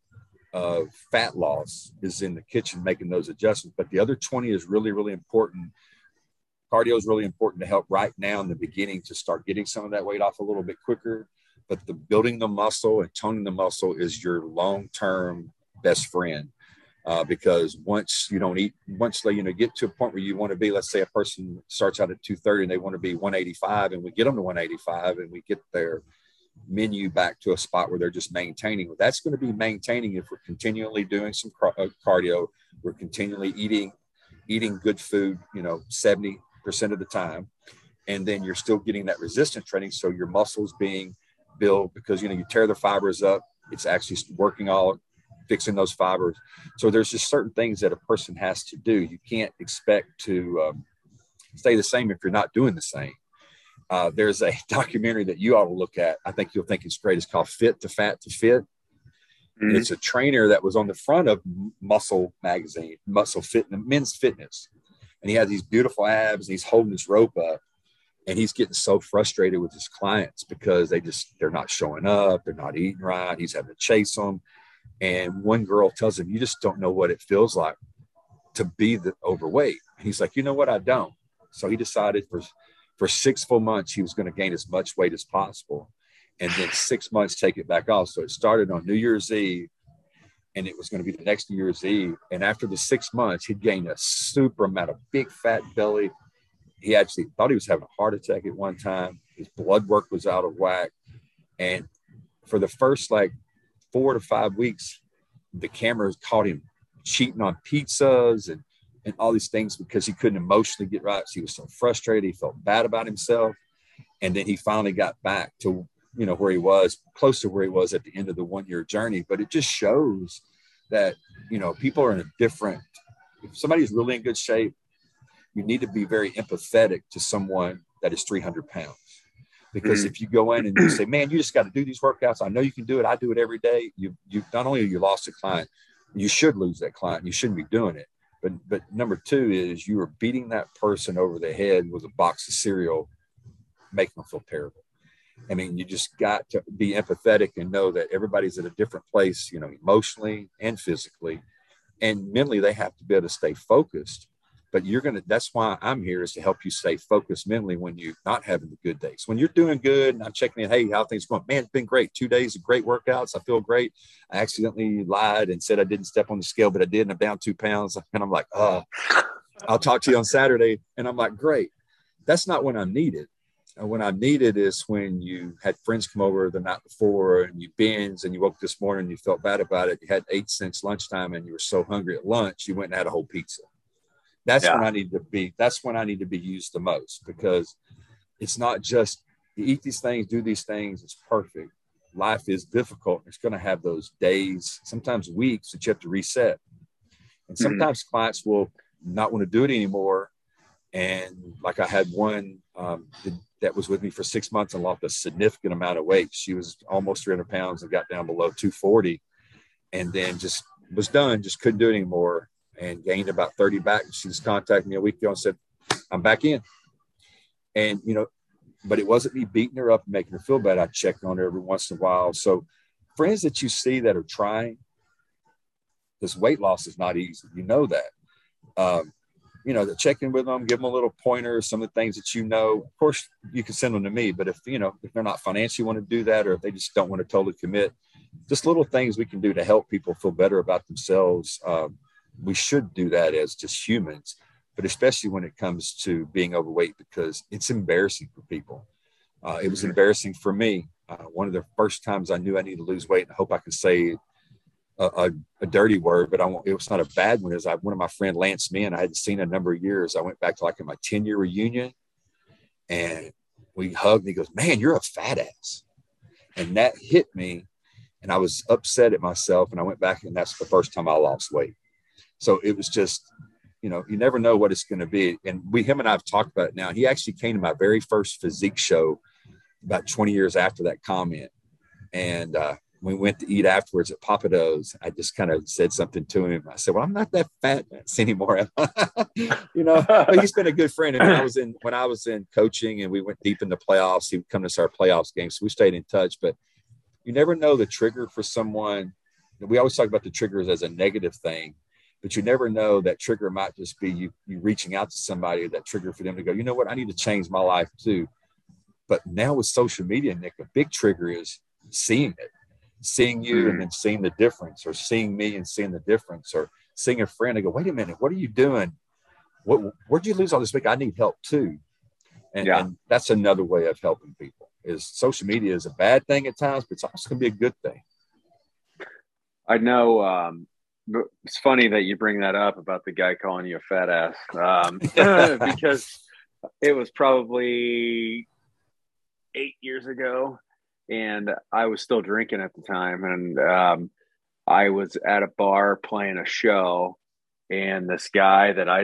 of fat loss is in the kitchen making those adjustments, but the other 20 is really, really important cardio is really important to help right now in the beginning to start getting some of that weight off a little bit quicker. But the building the muscle and toning the muscle is your long term best friend. Uh, because once you don't eat, once they you know get to a point where you want to be, let's say a person starts out at 230 and they want to be 185, and we get them to 185, and we get their menu back to a spot where they're just maintaining. That's going to be maintaining if we're continually doing some uh, cardio, we're continually eating eating good food, you know, 70 percent of the time, and then you're still getting that resistance training. So your muscles being built because you know you tear the fibers up. It's actually working all fixing those fibers. So there's just certain things that a person has to do. You can't expect to um, stay the same if you're not doing the same. Uh, there's a *laughs* documentary that you ought to look at. I think you'll think it's great. It's called Fit to Fat to Fit. Mm-hmm. It's a trainer that was on the front of Muscle magazine, Muscle Fit, Men's Fitness, and he had these beautiful abs and he's holding his rope up and he's getting so frustrated with his clients because they just they're not showing up they're not eating right he's having to chase them and one girl tells him you just don't know what it feels like to be the overweight and he's like you know what i don't so he decided for for six full months he was going to gain as much weight as possible and then *sighs* six months take it back off. So it started on New Year's Eve and it was going to be the next New Year's Eve. And after the six months, he'd gained a super amount of big fat belly. He actually thought he was having a heart attack at one time. His blood work was out of whack. And for the first like four to five weeks, the cameras caught him cheating on pizzas and, and all these things because he couldn't emotionally get right. So he was so frustrated. He felt bad about himself. And then he finally got back to you know where he was close to where he was at the end of the one year journey but it just shows that you know people are in a different if somebody's really in good shape you need to be very empathetic to someone that is 300 pounds because mm-hmm. if you go in and you say man you just got to do these workouts i know you can do it i do it every day you you not only you lost a client you should lose that client you shouldn't be doing it but but number two is you are beating that person over the head with a box of cereal making them feel terrible I mean, you just got to be empathetic and know that everybody's at a different place, you know, emotionally and physically. And mentally, they have to be able to stay focused. But you're going to, that's why I'm here is to help you stay focused mentally when you're not having the good days. When you're doing good and I'm checking in, hey, how things going? Man, it's been great. Two days of great workouts. I feel great. I accidentally lied and said I didn't step on the scale, but I did. And I'm down two pounds. *laughs* And I'm like, oh, I'll talk to you on Saturday. And I'm like, great. That's not when I'm needed when I'm needed is when you had friends come over the night before and you binge and you woke this morning and you felt bad about it. You had eight cents lunchtime and you were so hungry at lunch, you went and had a whole pizza. That's yeah. when I need to be, that's when I need to be used the most because it's not just you eat these things, do these things, it's perfect. Life is difficult. It's going to have those days, sometimes weeks that you have to reset. And mm-hmm. sometimes mm-hmm. clients will not want to do it anymore. And like I had one um, that was with me for six months and lost a significant amount of weight. She was almost 300 pounds and got down below 240 and then just was done, just couldn't do it anymore and gained about 30 back. She just contacted me a week ago and said, I'm back in. And, you know, but it wasn't me beating her up and making her feel bad. I checked on her every once in a while. So friends that you see that are trying, this weight loss is not easy. You know that. Um, you know, check in with them, give them a little pointer, some of the things that you know. Of course, you can send them to me, but if you know if they're not financially want to do that, or if they just don't want to totally commit, just little things we can do to help people feel better about themselves. Um, we should do that as just humans, but especially when it comes to being overweight, because it's embarrassing for people. Uh, it was mm-hmm. embarrassing for me. Uh, one of the first times I knew I needed to lose weight. And I hope I can say a, a, dirty word, but I it was not a bad one. Is I one of my friend Lance Me and I hadn't seen a number of years. I went back to like in my 10 year reunion and we hugged and he goes, Man, you're a fat ass. And that hit me. And I was upset at myself. And I went back and that's the first time I lost weight. So it was just, you know, you never know what it's going to be. And we, him and I have talked about it now. He actually came to my very first physique show about 20 years after that comment. And uh, we went to eat afterwards at Pappadeaux, I just kind of said something to him. I said, "Well, I'm not that fat *laughs* anymore, *laughs* you know." But he's been a good friend. And when I was in when I was in coaching, and we went deep in the playoffs, he would come to our playoffs games, so we stayed in touch. But you never know the trigger for someone. We always talk about the triggers as a negative thing, but you never know that trigger might just be you you reaching out to somebody that trigger for them to go, you know what, I need to change my life too. But now with social media, Nick, a big trigger is seeing it seeing you and hmm. then seeing the difference, or seeing me and seeing the difference, or seeing a friend and go, wait a minute, what are you doing? What, where'd you lose all this weight? I need help too. And, yeah. and that's another way of helping people is social media is a bad thing at times, but it's also going to be a good thing. I know. Um, it's funny that you bring that up about the guy calling you a fat ass um, *laughs* because it was probably eight years ago and I was still drinking at the time, and um, I was at a bar playing a show, and this guy that I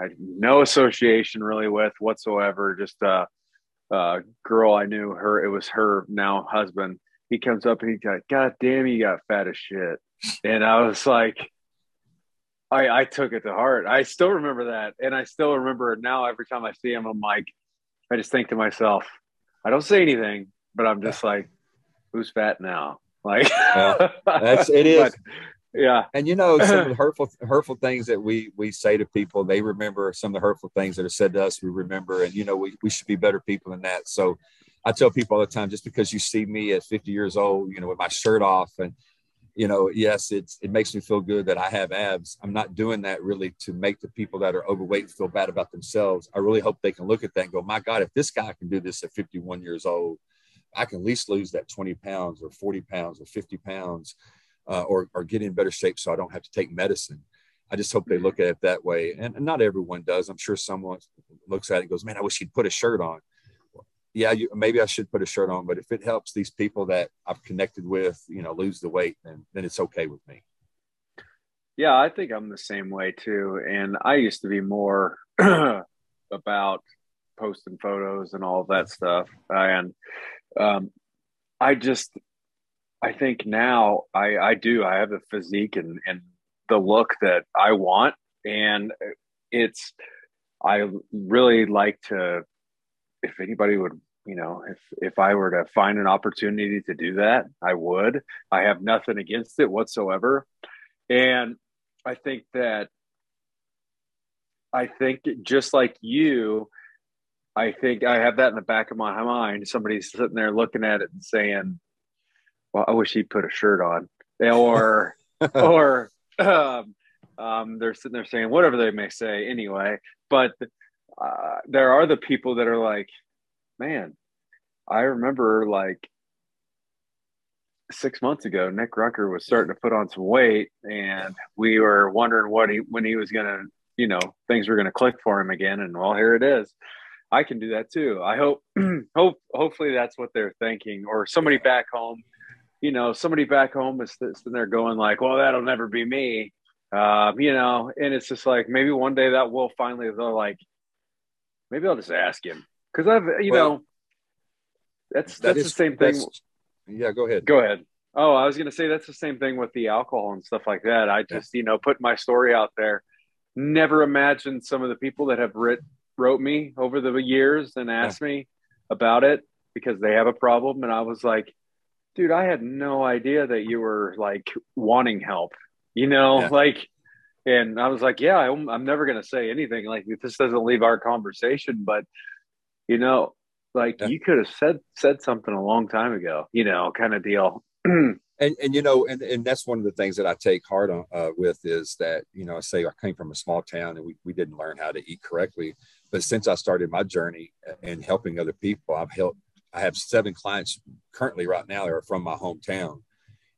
had no association really with whatsoever, just a, a, girl I knew her, it was her now husband. He comes up and he's like, "God damn, you got fat as shit," and I was like. I, I took it to heart. I still remember that. And I still remember it now. Every time I see him, I'm like, I just think to myself, I don't say anything, but I'm just like, who's fat now? Like yeah, that's it *laughs* is. But, yeah. And you know, some of the *laughs* hurtful hurtful things that we we say to people, they remember some of the hurtful things that are said to us, we remember. And you know, we, we should be better people than that. So I tell people all the time, just because you see me at 50 years old, you know, with my shirt off and, you know, yes, it's, it makes me feel good that I have abs. I'm not doing that really to make the people that are overweight feel bad about themselves. I really hope they can look at that and go, my God, if this guy can do this at 51 years old, I can at least lose that 20 pounds or 40 pounds or 50 pounds uh, or, or get in better shape so I don't have to take medicine. I just hope they look at it that way. And, and not everyone does. I'm sure someone looks at it and goes, man, I wish he'd put a shirt on. Yeah, you, maybe I should put a shirt on, but if it helps these people that I've connected with, you know, lose the weight, then, then it's okay with me. Yeah, I think I'm the same way too. And I used to be more *clears throat* about posting photos and all that stuff. And um, I just, I think now I, I do, I have the physique and, and the look that I want. And it's, I really like to, if anybody would, you know, if, if I were to find an opportunity to do that, I would. I have nothing against it whatsoever. And I think that, I think just like you, I think I have that in the back of my mind. Somebody's sitting there looking at it and saying, "Well, I wish he'd put a shirt on," or, *laughs* or um, um, they're sitting there saying whatever they may say anyway. But uh, there are the people that are like, "Man, I remember like six months ago, Nick Rucker was starting to put on some weight, and we were wondering what he when he was gonna, you know, things were gonna click for him again. And well, here it is." I can do that too. I hope, *clears throat* hope, hopefully that's what they're thinking. Or somebody back home, you know, somebody back home is this sitting there going like, "Well, that'll never be me," um, you know. And it's just like maybe one day that will finally. They're like, maybe I'll just ask him because I've, you well, know, that's that that's is, the same thing. Yeah, go ahead. Go ahead. Oh, I was going to say that's the same thing with the alcohol and stuff like that. I just, yeah. you know, put my story out there. Never imagined some of the people that have writ, wrote me over the years and asked yeah. me about it because they have a problem. And I was like, dude, I had no idea that you were like wanting help, you know, yeah. like, and I was like, yeah, I'm, I'm never going to say anything like this doesn't leave our conversation, but you know, like yeah. you could have said, said something a long time ago, you know, kind of deal. *clears throat* and, and, you know, and, and that's one of the things that I take heart on uh, with is that, you know, I say I came from a small town and we, we didn't learn how to eat correctly but since I started my journey and helping other people, I've helped. I have seven clients currently right now that are from my hometown,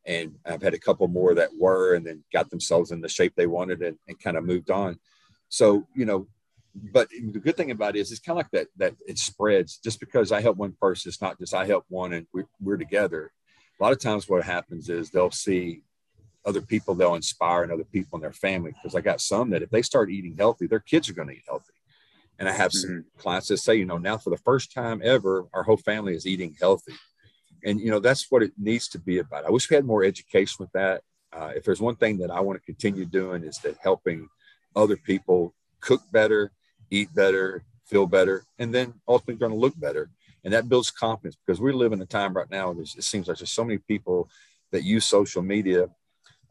and I've had a couple more that were and then got themselves in the shape they wanted and, and kind of moved on. So you know, but the good thing about it is it's kind of like that that it spreads. Just because I help one person, it's not just I help one and we, we're together. A lot of times, what happens is they'll see other people they'll inspire and other people in their family because I got some that if they start eating healthy, their kids are going to eat healthy and I have some mm-hmm. clients that say, you know, now for the first time ever, our whole family is eating healthy. And, you know, that's what it needs to be about. I wish we had more education with that. Uh, if there's one thing that I want to continue doing is that helping other people cook better, eat better, feel better, and then ultimately going to look better. And that builds confidence because we live in a time right now. It seems like there's so many people that use social media,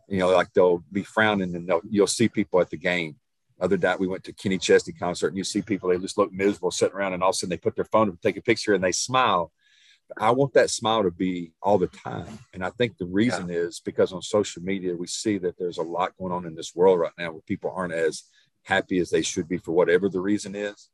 you know, like they'll be frowning and they'll, you'll see people at the game other night we went to Kenny Chesney concert and you see people, they just look miserable sitting around and all of a sudden they put their phone and take a picture and they smile. I want that smile to be all the time. And I think the reason yeah. is because on social media, we see that there's a lot going on in this world right now where people aren't as happy as they should be for whatever the reason is.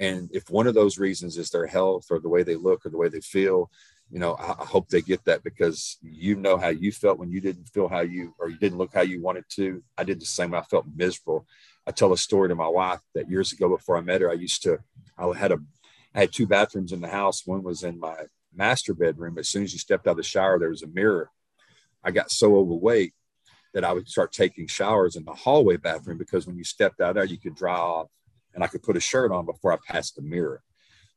And if one of those reasons is their health or the way they look or the way they feel, you know, I, hope they get that because you know how you felt when you didn't feel how you or you didn't look how you wanted to. I did the same. I felt miserable I tell a story to my wife that years ago before I met her, I used to, I had a, I had two bathrooms in the house. One was in my master bedroom. As soon as you stepped out of the shower, there was a mirror. I got so overweight that I would start taking showers in the hallway bathroom because when you stepped out there, you could dry off and I could put a shirt on before I passed the mirror.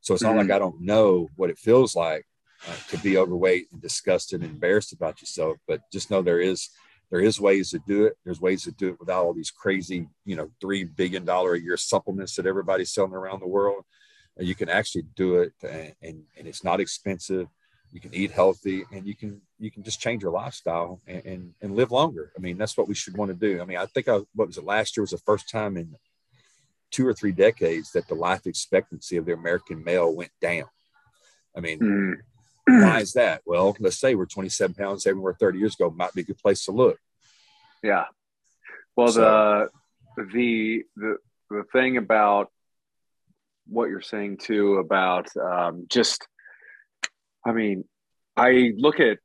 So it's mm-hmm. not like I don't know what it feels like uh, to be overweight and disgusted and embarrassed about yourself, but just know there is there is ways to do it. There's ways to do it without all these crazy, you know, three billion dollar a year supplements that everybody's selling around the world. You can actually do it, and, and, and it's not expensive. You can eat healthy, and you can you can just change your lifestyle and, and, and live longer. I mean, that's what we should want to do. I mean, I think I, what was it last year was the first time in two or three decades that the life expectancy of the American male went down. I mean, mm-hmm. why is that? Well, let's say we're 27 pounds everywhere 30 years ago, might be a good place to look. Yeah. Well, so, the, the, the, the thing about what you're saying too about um, just, I mean, I look at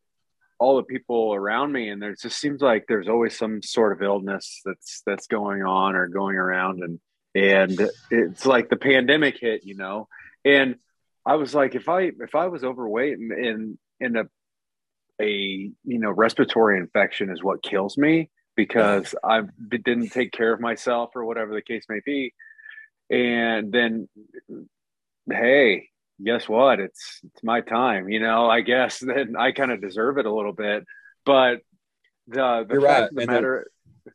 all the people around me and there just seems like there's always some sort of illness that's that's going on or going around and and it's like the pandemic hit you know? And i was like if i if i was overweight and in in a a you know respiratory infection is what kills me because i didn't take care of myself or whatever the case may be. And then hey guess what? It's it's my time. You know, I guess *laughs* then I kind of deserve it a little bit. But the, the you're right. the matter. The,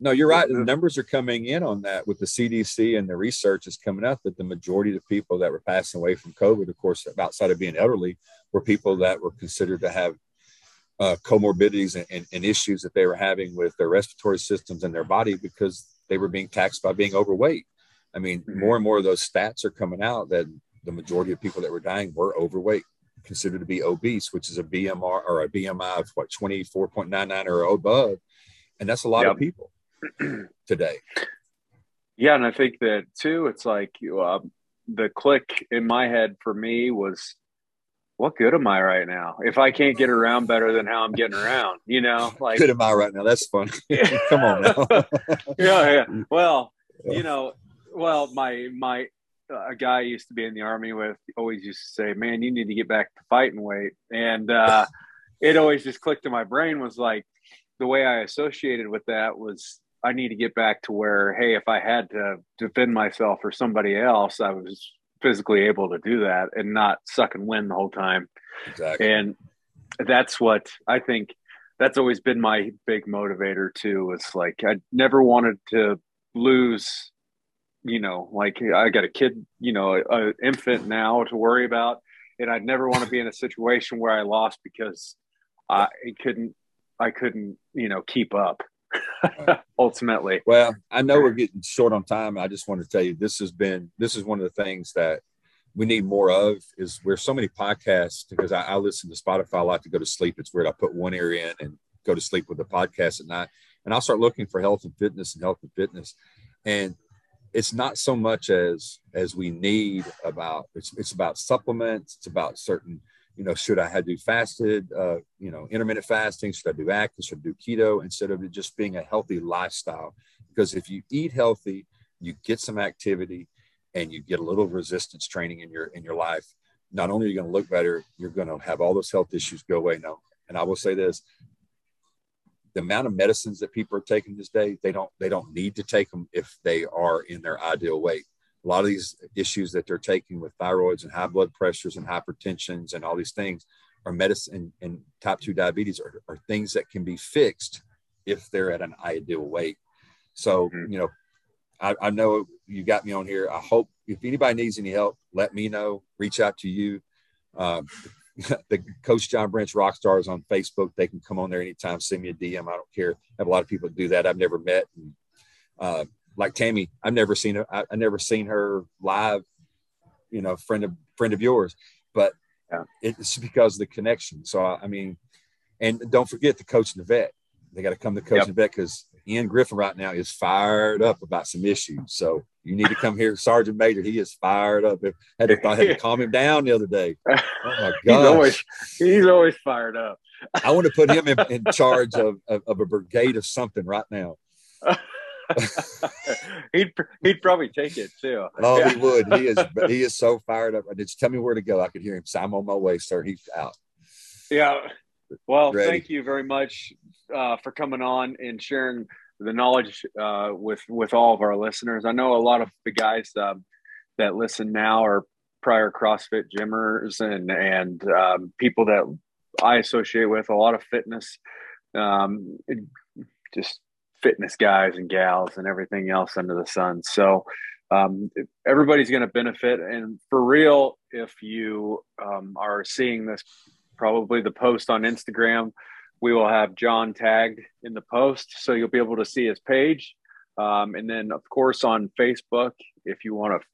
no, you're right. The numbers are coming in on that with the CDC and the research is coming out that the majority of the people that were passing away from COVID, of course, outside of being elderly, were people that were considered to have uh, comorbidities and, and, and, issues that they were having with their respiratory systems and their body because they were being taxed by being overweight. I mean, mm-hmm. more and more of those stats are coming out that the majority of people that were dying were overweight, considered to be obese, which is a BMR or a BMI of what 24.99 or above. And that's a lot yep. of people *clears throat* today. Yeah. And I think that too, it's like uh, the click in my head for me was, what good am I right now? If I can't get around better than how I'm getting around, you know, *laughs* like good am I right now? That's fun. *laughs* Come on now. *laughs* yeah. Yeah. Well, you know, well, my, my, a guy I used to be in the army with always used to say, "Man, you need to get back to fighting weight," and uh, *laughs* it always just clicked in my brain. Was like the way I associated with that was I need to get back to where, hey, if I had to defend myself or somebody else, I was physically able to do that and not suck and win the whole time. Exactly. And that's what I think. That's always been my big motivator too. It's like I never wanted to lose you know, like I got a kid, you know, an infant now to worry about, and I'd never want to be in a situation where I lost because I couldn't, I couldn't, you know, keep up. *laughs* ultimately. Well, I know we're getting short on time. I just want to tell you this has been this is one of the things that we need more of is where so many podcasts because I, I, listen to Spotify a lot to go to sleep. It's weird. I put one ear in and go to sleep with the podcast at night, and I'll start looking for health and fitness and health and fitness. And it's not so much as as we need about it's it's about supplements it's about certain you know should i have do fasted uh, you know intermittent fasting should i do atkins should i do keto instead of it just being a healthy lifestyle. Because if you eat healthy you get some activity and you get a little resistance training in your in your life not only are you going to look better you're going to have all those health issues go away. Now and i will say this the amount of medicines that people are taking this day, they don't they don't need to take them if they are in their ideal weight. A lot of these issues that they're taking with thyroids and high blood pressures and hypertensions and all these things are medicine and, and type 2 diabetes are, are, things that can be fixed if they're at an ideal weight. So, mm-hmm. you know, I, I, know you got me on here. I hope if anybody needs any help, let me know, reach out to you. Uh, *laughs* the Coach John Branch Rockstars on Facebook. They can come on there anytime, send me a DM. I don't care. I have a lot of people do that. I've never met. And, uh, like Tammy, I've never seen her. I, I never seen her live. You know, friend of friend of yours, but yeah. it's because of the connection. So I, I mean, and don't forget the coach and the vet. They got to come to coach yep. and vet because Ian Griffin right now is fired up about some issues. So you need to come here, Sergeant Major. He is fired up. I had to, I had to *laughs* calm him down the other day. *laughs* Oh my god, he's always he's always fired up. I want to put him in, in charge of, of, of, a brigade of something right now. *laughs* he'd he'd probably take it too. Oh, yeah. he would. He is he is so fired up. Just tell me where to go. I could hear him. So I'm on my way, sir. He's out. Yeah. Well, Ready. thank you very much uh, for coming on and sharing the knowledge uh, with with all of our listeners. I know a lot of the guys um, that listen now are prior CrossFit gymmers and and um, people that I associate with a lot of fitness, um, just fitness guys and gals and everything else under the sun. So um, everybody's going to benefit. And for real, if you um, are seeing this, probably the post on Instagram we will have John tagged in the post, so you'll be able to see his page. Um, and then, of course, on Facebook, if you want to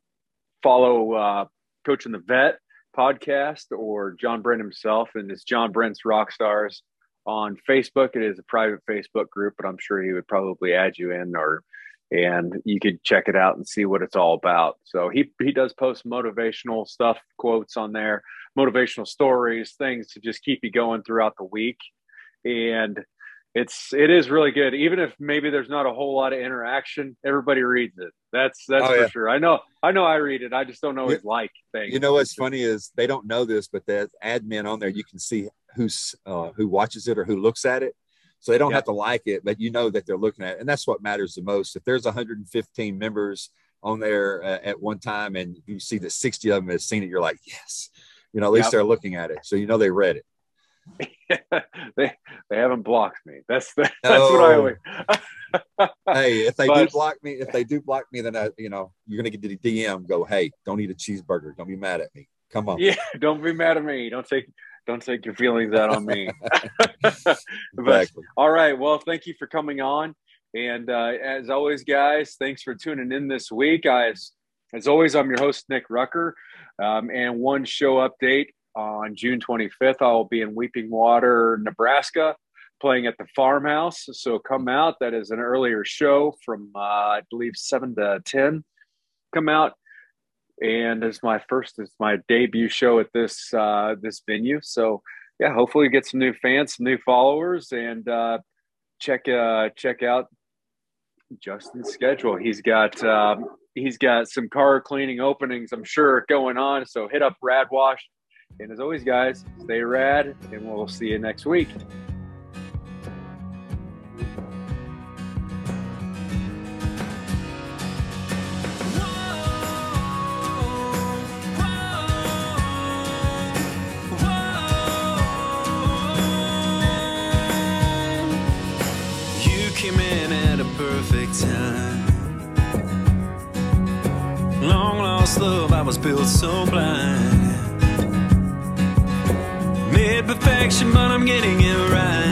follow uh, Coach and the Vet podcast or John Brent himself, and it's John Brent's Rockstars on Facebook. It is a private Facebook group, but I'm sure he would probably add you in or and you could check it out and see what it's all about. So he he does post motivational stuff, quotes on there, motivational stories, things to just keep you going throughout the week. And it's it is really good. Even if maybe there's not a whole lot of interaction, everybody reads it. That's that's oh, for yeah. sure. I know I know I read it. I just don't know his like thing. You know what's funny is they don't know this, but the admin on there you can see who's uh, who watches it or who looks at it. So they don't yep. have to like it, but you know that they're looking at it. And that's what matters the most. If there's 115 members on there uh, at one time and you see that 60 of them have seen it, you're like, yes, you know, at least yep. they're looking at it. So you know they read it. *laughs* they they haven't blocked me. That's the, *laughs* that's no. what I always. *laughs* hey, if they but, do block me, if they do block me, then I, you know, you're gonna get the DM. Go, hey, don't eat a cheeseburger. Don't be mad at me. Come on. Yeah, don't be mad at me. Don't take don't take your feelings out on me. but, exactly. All right. Well, thank you for coming on. And uh, as always, guys, thanks for tuning in this week. Guys, as always, I'm your host, Nick Rucker. Um, and one show update on June 25th, I'll be in Weeping Water, Nebraska, playing at the farmhouse. So come out. That is an earlier show from, uh, I believe, 7 to 10. Come out. And it's my first, it's my debut show at this uh, this venue. So yeah, hopefully get some new fans, some new followers, and uh, check uh, check out Justin's schedule. He's got um, he's got some car cleaning openings, I'm sure, going on. So hit up Rad Wash and as always, guys, stay rad, and we'll see you next week. So blind Made perfection, but I'm getting it.